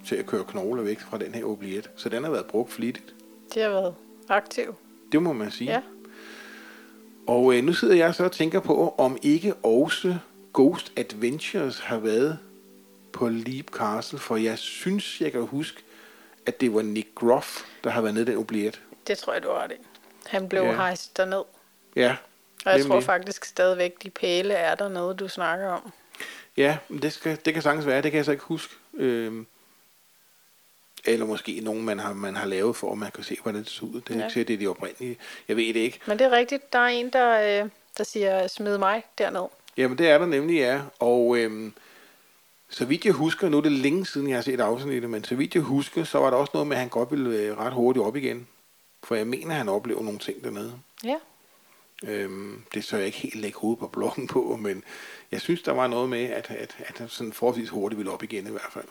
til at køre knogler væk fra den her obliet. Så den har været brugt flittigt. Det har været aktiv. Det må man sige. Ja. Og øh, nu sidder jeg så og tænker på, om ikke også Ghost Adventures har været på Leap Castle, for jeg synes, jeg kan huske, at det var Nick Groff, der har været nede i den obliet. Det tror jeg, du har det. Han blev ja. hejst derned. Ja, Og jeg nemlig. tror faktisk stadigvæk, de pæle er dernede, du snakker om. Ja, men det, skal, det kan sagtens være, det kan jeg så ikke huske. Øhm, eller måske nogen, man har, man har lavet for, at man kan se, hvordan det ser ud. Det er ja. Sikkert, det er de oprindelige. Jeg ved det ikke. Men det er rigtigt, der er en, der, øh, der siger, smid mig derned. Jamen, det er der nemlig, ja. Og øhm, så vidt jeg husker, nu er det længe siden, jeg har set afsnittet, men så vidt jeg husker, så var der også noget med, at han godt ville øh, ret hurtigt op igen. For jeg mener, at han oplever nogle ting dernede. Ja. Øhm, det så jeg ikke helt lægge hovedet på bloggen på, men jeg synes, der var noget med, at, at, at han sådan forholdsvis hurtigt ville op igen i hvert fald.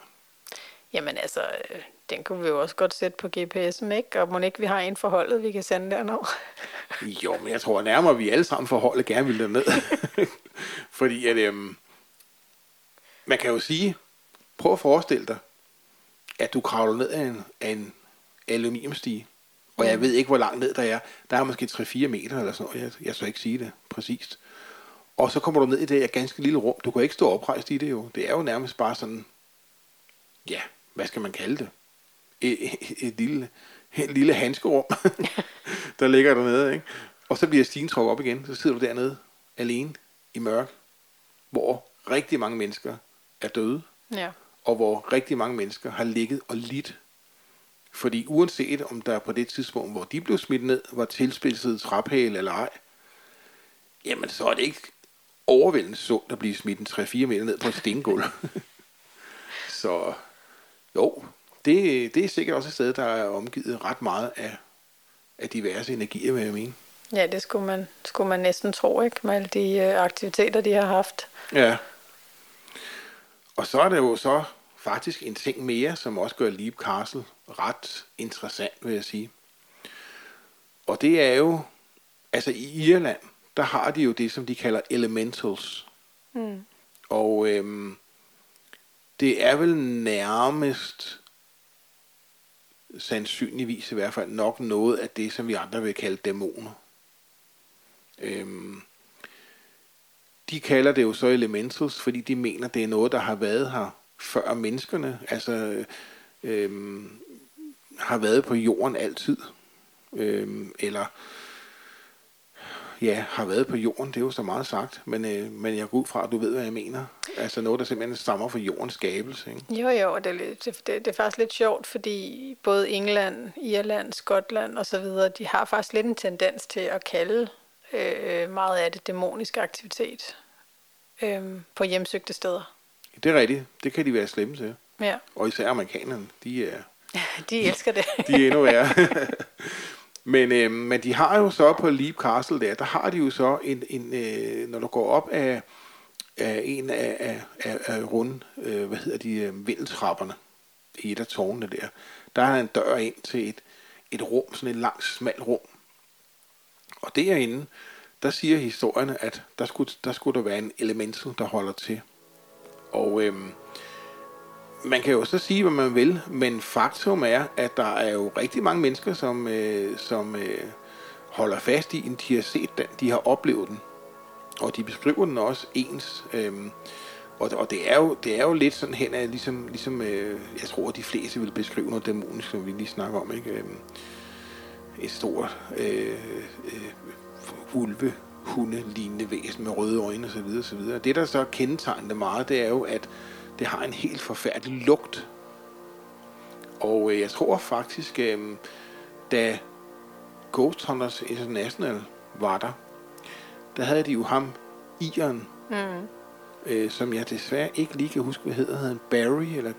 Jamen altså, øh, den kunne vi jo også godt sætte på GPS'en, ikke? Og må ikke vi har en forholdet, vi kan sende derned? Jo, men jeg tror nærmere, vi alle sammen for holdet gerne vil derned. Fordi at, øhm, man kan jo sige, prøv at forestille dig, at du kravler ned af en, af en aluminiumstige, og jeg ved ikke, hvor langt ned der er. Der er måske 3-4 meter eller sådan noget. Jeg, jeg skal ikke sige det præcist. Og så kommer du ned i det her ganske lille rum. Du kan ikke stå oprejst i det jo. Det er jo nærmest bare sådan, ja, hvad skal man kalde det? Et, et, et lille, et lille handskerum, der ligger dernede, ikke? Og så bliver stigen trukket op igen. Så sidder du dernede alene i mørk, hvor rigtig mange mennesker er døde, Ja. og hvor rigtig mange mennesker har ligget og lidt. Fordi uanset om der på det tidspunkt, hvor de blev smidt ned, var tilspidset træpæl eller ej, jamen så er det ikke overvældende sundt at blive smidt en 3-4 meter ned på et stengulv. så jo, det, det er sikkert også et sted, der er omgivet ret meget af, af diverse energier, vil jeg mene. Ja, det skulle man, skulle man næsten tro, ikke? Med alle de øh, aktiviteter, de har haft. Ja. Og så er der jo så faktisk en ting mere, som også gør Leap Castle ret interessant, vil jeg sige. Og det er jo, altså i Irland, der har de jo det, som de kalder elementals. Mm. Og øhm, det er vel nærmest sandsynligvis i hvert fald nok noget af det, som vi andre vil kalde dæmoner. Øhm, de kalder det jo så elementals, fordi de mener, det er noget, der har været her før menneskerne, altså øhm, har været på jorden altid. Øhm, eller ja, har været på jorden, det er jo så meget sagt, men, øh, men jeg går ud fra, at du ved, hvad jeg mener. Altså noget, der simpelthen stammer fra jordens skabelse. Ikke? Jo, jo, og det er, lidt, det, det, er faktisk lidt sjovt, fordi både England, Irland, Skotland og så videre, de har faktisk lidt en tendens til at kalde øh, meget af det dæmonisk aktivitet øh, på hjemsøgte steder. Det er rigtigt, det kan de være slemme til. Ja, Og især amerikanerne, de er, de elsker det. de er endnu værre. men, øh, men de har jo så på Leap Castle der, der har de jo så en, en øh, når du går op af, af en af, af, af, af rund, øh, hvad hedder de, øh, vindeltrapperne i et af tårnene der, der er en dør ind til et, et rum, sådan et langt, smalt rum. Og derinde, der siger historierne, at der skulle, der skulle der være en elemental, der holder til. Og øhm, man kan jo så sige, hvad man vil, men faktum er, at der er jo rigtig mange mennesker, som, øh, som øh, holder fast i, den. de har set den, de har oplevet den. Og de beskriver den også ens. Øh, og, og det, er jo, det er jo lidt sådan hen af, ligesom, ligesom øh, jeg tror, at de fleste vil beskrive noget dæmonisk, som vi lige snakker om, ikke? Øh, et stort øh, øh, ulve hunde lignende væsen med røde øjne osv. Og så videre. Det, der så kendetegner det meget, det er jo, at det har en helt forfærdelig lugt. Og øh, jeg tror faktisk, øh, da Ghost Hunters International var der, der havde de jo ham, Ian, Mm. øh, som jeg desværre ikke lige kan huske, hvad hedder han, Barry, eller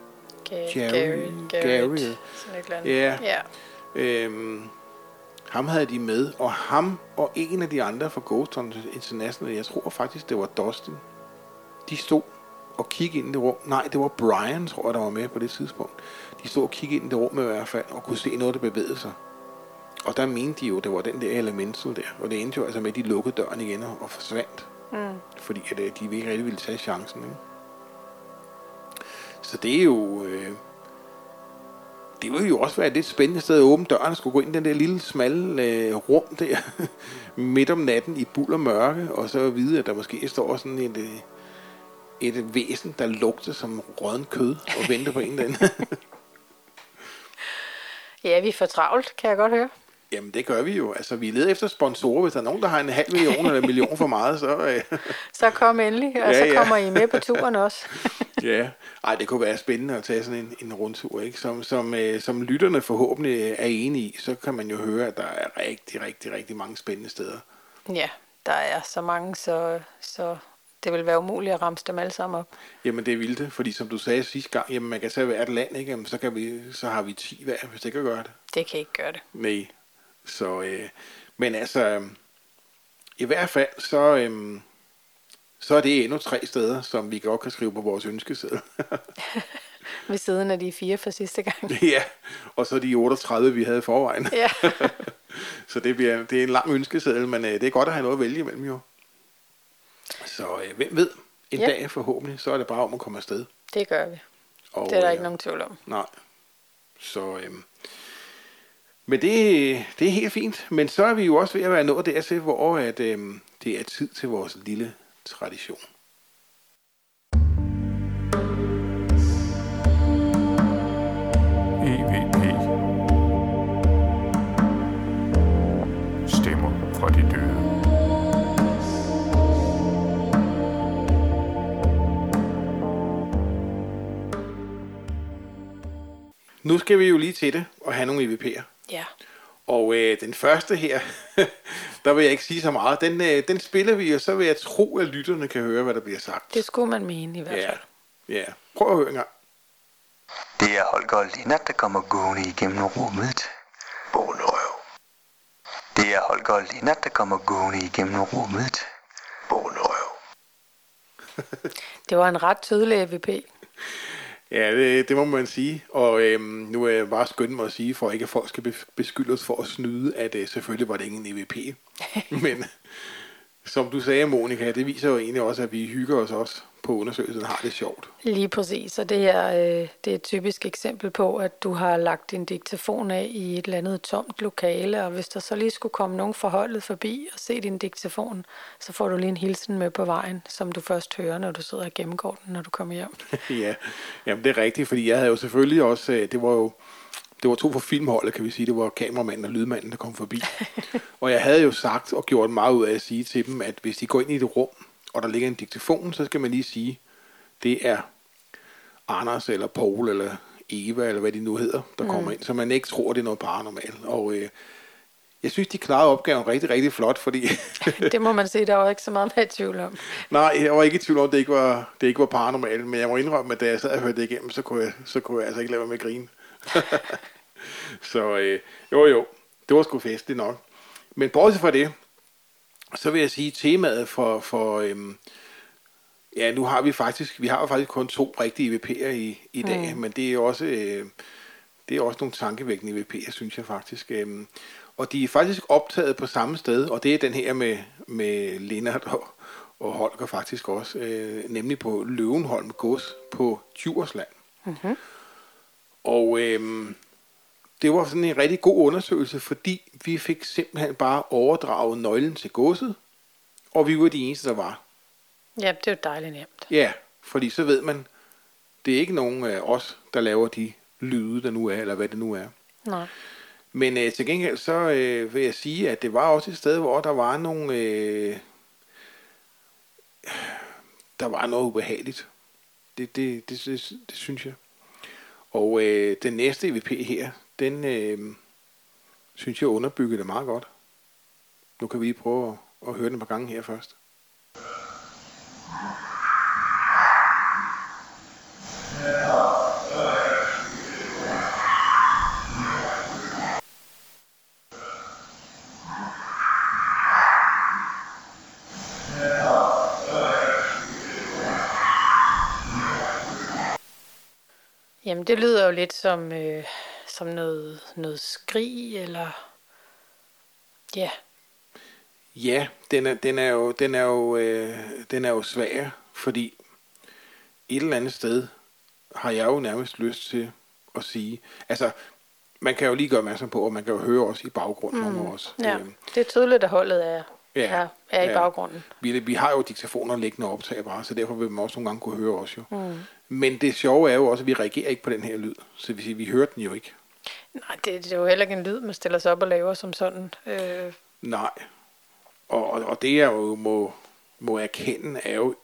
Ga- Gary- Gary, Gary. Garrett, sådan et. Ja. ja. Øhm, Ham havde de med, og ham og en af de andre fra Ghost Hunters International, jeg tror faktisk, det var Dustin, de stod og kiggede ind i det rum. Nej, det var Brian, tror jeg, der var med på det tidspunkt. De stod og kiggede ind i det rum i hvert fald, og kunne se noget, der bevægede sig. Og der mente de jo, det var den der elemental der. Og det endte jo altså med, at de lukkede døren igen og, og forsvandt. Mm. Fordi at, øh, de ikke rigtig ville tage chancen. Ikke? Så det er jo... Øh, det ville jo også være et lidt spændende sted at åbne døren og skulle gå ind i den der lille, smalle øh, rum der midt om natten i buld og mørke, og så vide, at der måske står sådan et, øh, et væsen, der lugter som rådden kød og venter på en eller anden. ja, vi er for travlt, kan jeg godt høre. Jamen, det gør vi jo. Altså, vi leder efter sponsorer. Hvis der er nogen, der har en halv million eller en million for meget, så... Øh... så kom endelig, og ja, så kommer ja. I med på turen også. ja, Ej, det kunne være spændende at tage sådan en, en rundtur, ikke? Som, som, øh, som lytterne forhåbentlig er enige i, så kan man jo høre, at der er rigtig, rigtig, rigtig mange spændende steder. Ja, der er så mange, så, så det vil være umuligt at ramse dem alle sammen op. Jamen det vil det, fordi som du sagde sidste gang, jamen man kan tage hvert land, ikke? Jamen, så, kan vi, så har vi 10 hver, hvis det kan gøre det. Det kan ikke gøre det. Nej, så, øh, men altså, i hvert fald, så, øh, så er det endnu tre steder, som vi godt kan skrive på vores ønskeseddel. Ved siden af de fire fra sidste gang. ja, og så de 38, vi havde i forvejen. Ja. så det, bliver, det er en lang ønskeseddel, men øh, det er godt at have noget at vælge imellem jo. Så øh, hvem ved, en ja. dag forhåbentlig, så er det bare om at komme afsted. Det gør vi. Og, det er der øh, ikke nogen tvivl om. Nej. Så, øh, men det, det er helt fint. Men så er vi jo også ved at være nået dertil, hvor at, øh, det er tid til vores lille tradition. EVP Nu skal vi jo lige til det og have nogle EVP'er. Ja. Og øh, den første her, der vil jeg ikke sige så meget. Den, øh, den spiller vi, og så vil jeg tro, at lytterne kan høre, hvad der bliver sagt. Det skulle man mene i hvert fald. Ja, ja. prøv at høre en gang. Det er Holger og Lennart, der kommer gående igennem rummet. Bonrøv. Det er Holger og Lennart, der kommer gående igennem rummet. Bonrøv. det var en ret tydelig EVP. Ja, det, det må man sige. Og øhm, nu er jeg bare skyndt mig at sige, for ikke at folk skal beskylde os for at snyde, at øh, selvfølgelig var det ingen EVP. Men som du sagde, Monika, det viser jo egentlig også, at vi hygger os også på undersøgelsen har det sjovt. Lige præcis, og det her øh, det er et typisk eksempel på, at du har lagt din diktafon af i et eller andet tomt lokale, og hvis der så lige skulle komme nogen forholdet forbi og se din diktafon, så får du lige en hilsen med på vejen, som du først hører, når du sidder og gennemgår den, når du kommer hjem. ja, jamen det er rigtigt, fordi jeg havde jo selvfølgelig også, øh, det var jo det var to fra filmholdet, kan vi sige. Det var kameramanden og lydmanden, der kom forbi. og jeg havde jo sagt og gjort meget ud af at sige til dem, at hvis de går ind i et rum, og der ligger en diktafon, så skal man lige sige, det er Anders eller Paul eller Eva, eller hvad de nu hedder, der mm. kommer ind, så man ikke tror, det er noget paranormalt. Og øh, jeg synes, de klarede opgaven rigtig, rigtig flot, fordi... det må man sige, der var ikke så meget med i tvivl om. Nej, jeg var ikke i tvivl om, at det ikke var, det ikke var paranormalt, men jeg må indrømme, at da jeg sad og hørte det igennem, så kunne jeg, så kunne jeg altså ikke lade mig med at grine. så øh, jo jo, det var sgu festligt nok. Men bortset fra det, så vil jeg sige, temaet for, for øhm, ja, nu har vi faktisk, vi har faktisk kun to rigtige EVP'er i, i dag, mm. men det er også, øh, det er også nogle tankevækkende EVP'er, synes jeg faktisk. Øhm, og de er faktisk optaget på samme sted, og det er den her med, med Lennart og, og Holger faktisk også, øh, nemlig på Løvenholm Gods på Djursland. Mm-hmm. Og øhm, det var sådan en rigtig god undersøgelse, fordi vi fik simpelthen bare overdraget nøglen til godset, og vi var de eneste, der var. Ja, det er jo dejligt nemt. Ja, fordi så ved man, det er ikke nogen af os, der laver de lyde, der nu er, eller hvad det nu er. Nej. Men øh, til gengæld så øh, vil jeg sige, at det var også et sted, hvor der var nogle... Øh, der var noget ubehageligt. Det, det, det, det, det synes jeg. Og øh, den næste EVP her, den øh, synes jeg underbyggede det meget godt. Nu kan vi lige prøve at, at høre den et par gange her først. Jamen, det lyder jo lidt som øh, som noget, noget skrig, eller... Ja, Ja, den er, den er jo, den er jo, øh, den er jo svær, fordi et eller andet sted har jeg jo nærmest lyst til at sige, altså, man kan jo lige gøre opmærksom på, og man kan jo høre os i baggrunden mm. os. ja. Øhm, det er tydeligt, at holdet er, Ja, er, er i ja. baggrunden. vi, vi har jo diktafoner liggende og optager bare, så derfor vil man også nogle gange kunne høre os jo. Mm. Men det sjove er jo også, at vi reagerer ikke på den her lyd, så sige, vi hører den jo ikke. Nej, det, det er jo heller ikke en lyd, man stiller sig op og laver som sådan. Øh, Nej. Og, og, og det jeg jo må, må erkende er jo,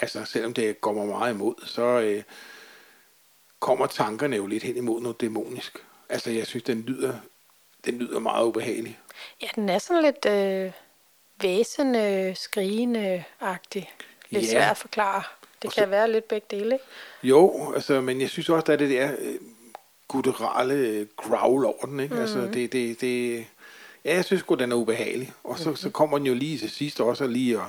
altså selvom det går mig meget imod, så øh, kommer tankerne jo lidt hen imod noget dæmonisk. Altså jeg synes, den lyder, den lyder meget ubehagelig. ja, den er sådan lidt øh, væsende, skrigende-agtig. Lidt Ja. svært at forklare. Det Og kan så- være lidt begge dele, ikke? Jo, altså, men jeg synes også, er det der øh, gutturale øh, growl over den, ikke? Mm. Altså, det, det, det, ja, jeg synes godt den er ubehagelig. Og så, mm. så kommer den jo lige til sidst også, og lige, og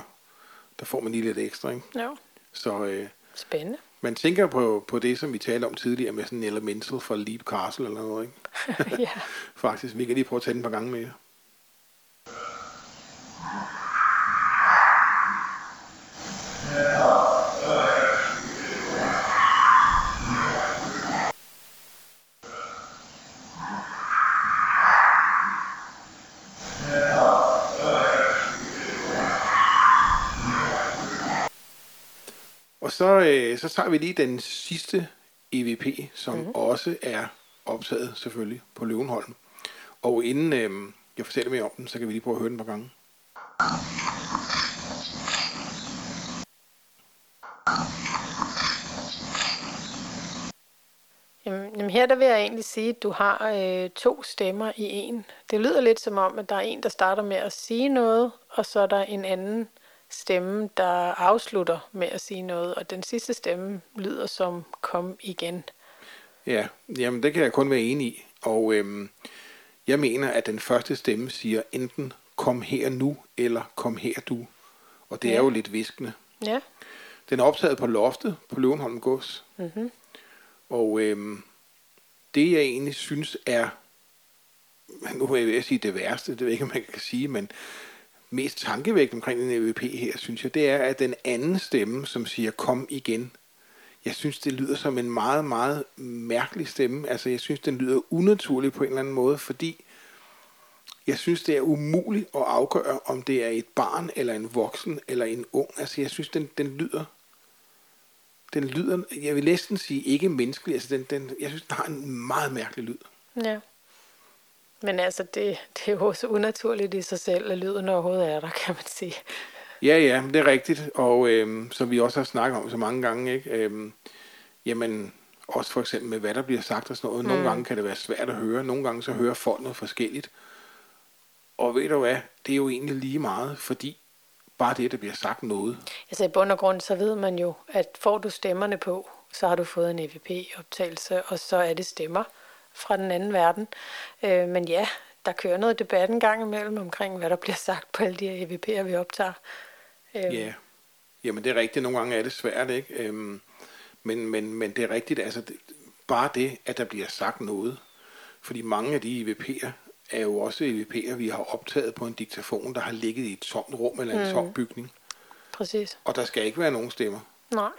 der får man lige lidt ekstra, ikke? Ja, Så øh, spændende. man tænker på, på det, som vi talte om tidligere, med sådan en elemental fra Leap Castle eller noget, ikke? ja. Faktisk, vi kan lige prøve at tage den et par gange mere. Og så, øh, så tager vi lige den sidste EVP, som mm. også er optaget selvfølgelig på Løvenholm. Og inden øh, jeg fortæller mere om den, så kan vi lige prøve at høre den et par gange. Jamen her der vil jeg egentlig sige, at du har øh, to stemmer i en. Det lyder lidt som om, at der er en, der starter med at sige noget, og så er der en anden stemme, der afslutter med at sige noget. Og den sidste stemme lyder som kom igen. Ja, jamen det kan jeg kun være enig i. Og øhm, jeg mener, at den første stemme siger enten kom her nu, eller kom her du. Og det ja. Er jo lidt viskende. Ja, Den er optaget på loftet på Løvenholm Gods. mm-hmm. Og øhm, det jeg egentlig synes er, nu vil jeg sige det værste, det ved jeg ikke, om man kan sige, men mest tankevægt omkring den EVP her, synes jeg, det er, at den anden stemme, som siger kom igen, jeg synes, det lyder som en meget, meget mærkelig stemme. Altså, jeg synes, den lyder unaturlig på en eller anden måde, fordi jeg synes, det er umuligt at afgøre, om det er et barn, eller en voksen, eller en ung. Altså, jeg synes, den, den lyder den lyder, jeg vil næsten sige, ikke menneskelig. Altså, den, den, jeg synes, den har en meget mærkelig lyd. ja. Men altså, det, det er jo også unaturligt i sig selv, at lyden overhovedet er der, kan man sige. Ja, ja, det er rigtigt. Og øhm, som vi også har snakket om så mange gange, ikke? Øhm, jamen, også for eksempel med, hvad der bliver sagt og sådan noget. Nogle gange kan det være svært at høre. Nogle gange så hører folk noget forskelligt. Og ved du hvad, det er jo egentlig lige meget, fordi bare det, der bliver sagt noget. Altså i bund og grund, så ved man jo, at får du stemmerne på, så har du fået en EVP-optagelse, og så er det stemmer fra den anden verden. Øh, men ja, der kører noget debat en gang imellem omkring, hvad der bliver sagt på alle de her EVP'er, vi optager. Øh, Ja, jamen det er rigtigt. Nogle gange er det svært, ikke? Øhm, men, men, men det er rigtigt, altså det, bare det, at der bliver sagt noget. Fordi mange af de EVP'er er jo også EVP'er, vi har optaget på en diktafon, der har ligget i et tomt rum eller en mm. tom bygning. Præcis. Og der skal ikke være nogen stemmer. Nej.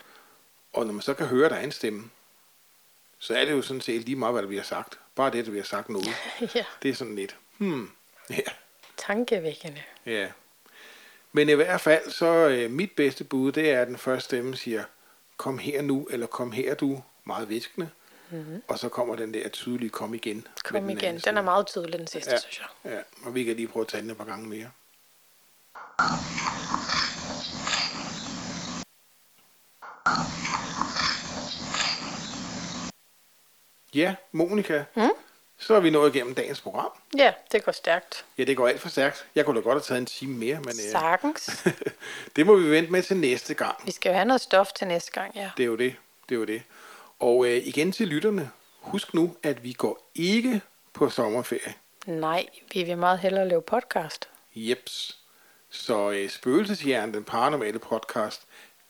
Og når man så kan høre, at der er en stemme, så er det jo sådan set lige meget, hvad der bliver sagt. Bare det, der bliver sagt noget. ja, Det er sådan lidt, hmm, ja, tankevækkende. ja. Men i hvert fald, så øh, mit bedste bud, det er, at den første stemme siger, kom her nu, eller kom her du, meget viskende. Mm-hmm. Og så kommer den der tydelige, kom igen. Kom den igen. Den er meget tydelig, den sidste, Ja. synes jeg. Ja, og vi kan lige prøve at tage den et par gange mere. Ja, Monika. Mm? Så er vi nået igennem dagens program. Ja, det går stærkt. Ja, det går alt for stærkt. Jeg kunne da godt have taget en time mere, men øh, Sagtens. det må vi vente med til næste gang. Vi skal jo have noget stof til næste gang, ja. Det er jo det. Det er jo det. Og øh, igen til lytterne. Husk nu, at vi går ikke på sommerferie. Nej, vi vil meget hellere lave podcast. Jeps. Så øh, Spøgelseshjernen, den paranormale podcast,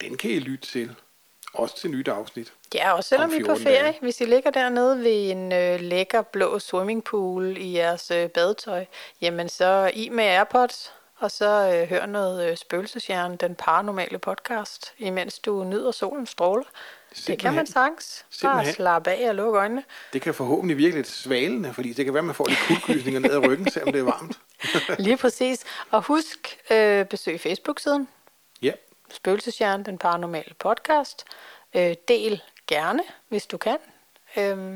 den kan I lytte til. Også til nyt afsnit. Ja, og selvom Om vi er på 14 ferie, dage. hvis I ligger dernede ved en øh, lækker blå swimmingpool i jeres øh, badetøj, jamen så i med Airpods, og så øh, hør noget øh, Spøgelseshjerne, den paranormale podcast, imens du nyder solens stråler. Det kan man Simpelthen. sagtens. Bare Simpelthen. slappe af og lukke øjnene. Det kan forhåbentlig virke lidt svalende, fordi det kan være, at man får lidt kuldegysninger ned ad ryggen, selvom det er varmt. Lige præcis. Og husk, øh, besøg Facebook-siden, Ja, Spøgelseshjerne, den paranormale podcast. Øh, del gerne, hvis du kan, øh,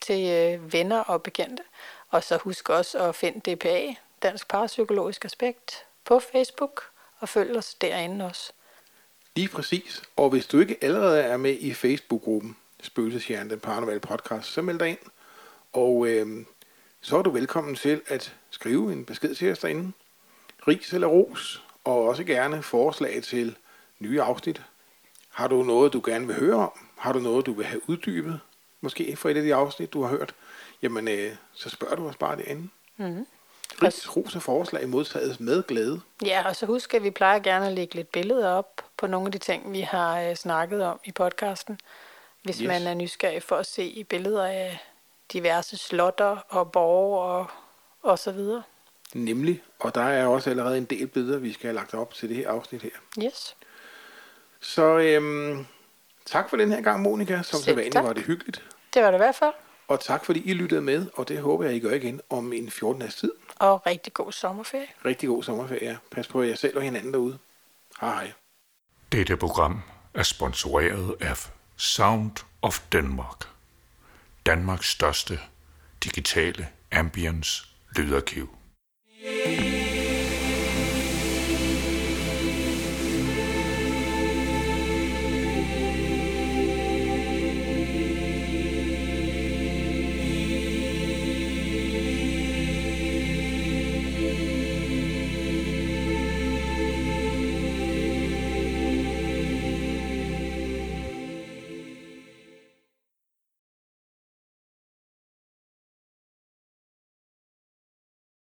til øh, venner og bekendte. Og så husk også at finde DPA, Dansk Parapsykologisk Aspekt, på Facebook, og følg os derinde også. lige præcis. Og hvis du ikke allerede er med i Facebook-gruppen Spøgelseshjerne, den paranormale podcast, så meld dig ind. Og øh, så er du velkommen til at skrive en besked til os derinde. Ris eller ros, og også gerne forslag til nye afsnit. Har du noget, du gerne vil høre om? Har du noget, du vil have uddybet? Måske fra et af de afsnit, du har hørt? Jamen, øh, så spørger du os bare derinde. Mhm. Ris, ros og forslag modtages med glæde. Ja, og så husk, at vi plejer gerne at lægge lidt billeder op på nogle af de ting, vi har øh, snakket om i podcasten. Hvis Yes. man er nysgerrig for at se billeder af diverse slotter og borge og, og så videre. Nemlig, og der er også allerede en del billeder, vi skal have lagt op til det her afsnit her. Yes. Så øhm, tak for den her gang, Monika. Som så vanligt var det hyggeligt. Det var det i hvert fald. Og tak fordi I lyttede med, og det håber jeg, I gør igen om en 14 dages tid. Og rigtig god sommerferie. Rigtig god sommerferie. Pas på jer selv og hinanden derude. Hej hej. Dette program er sponsoreret af Sound of Denmark. Danmarks største digitale ambience lydarkiv.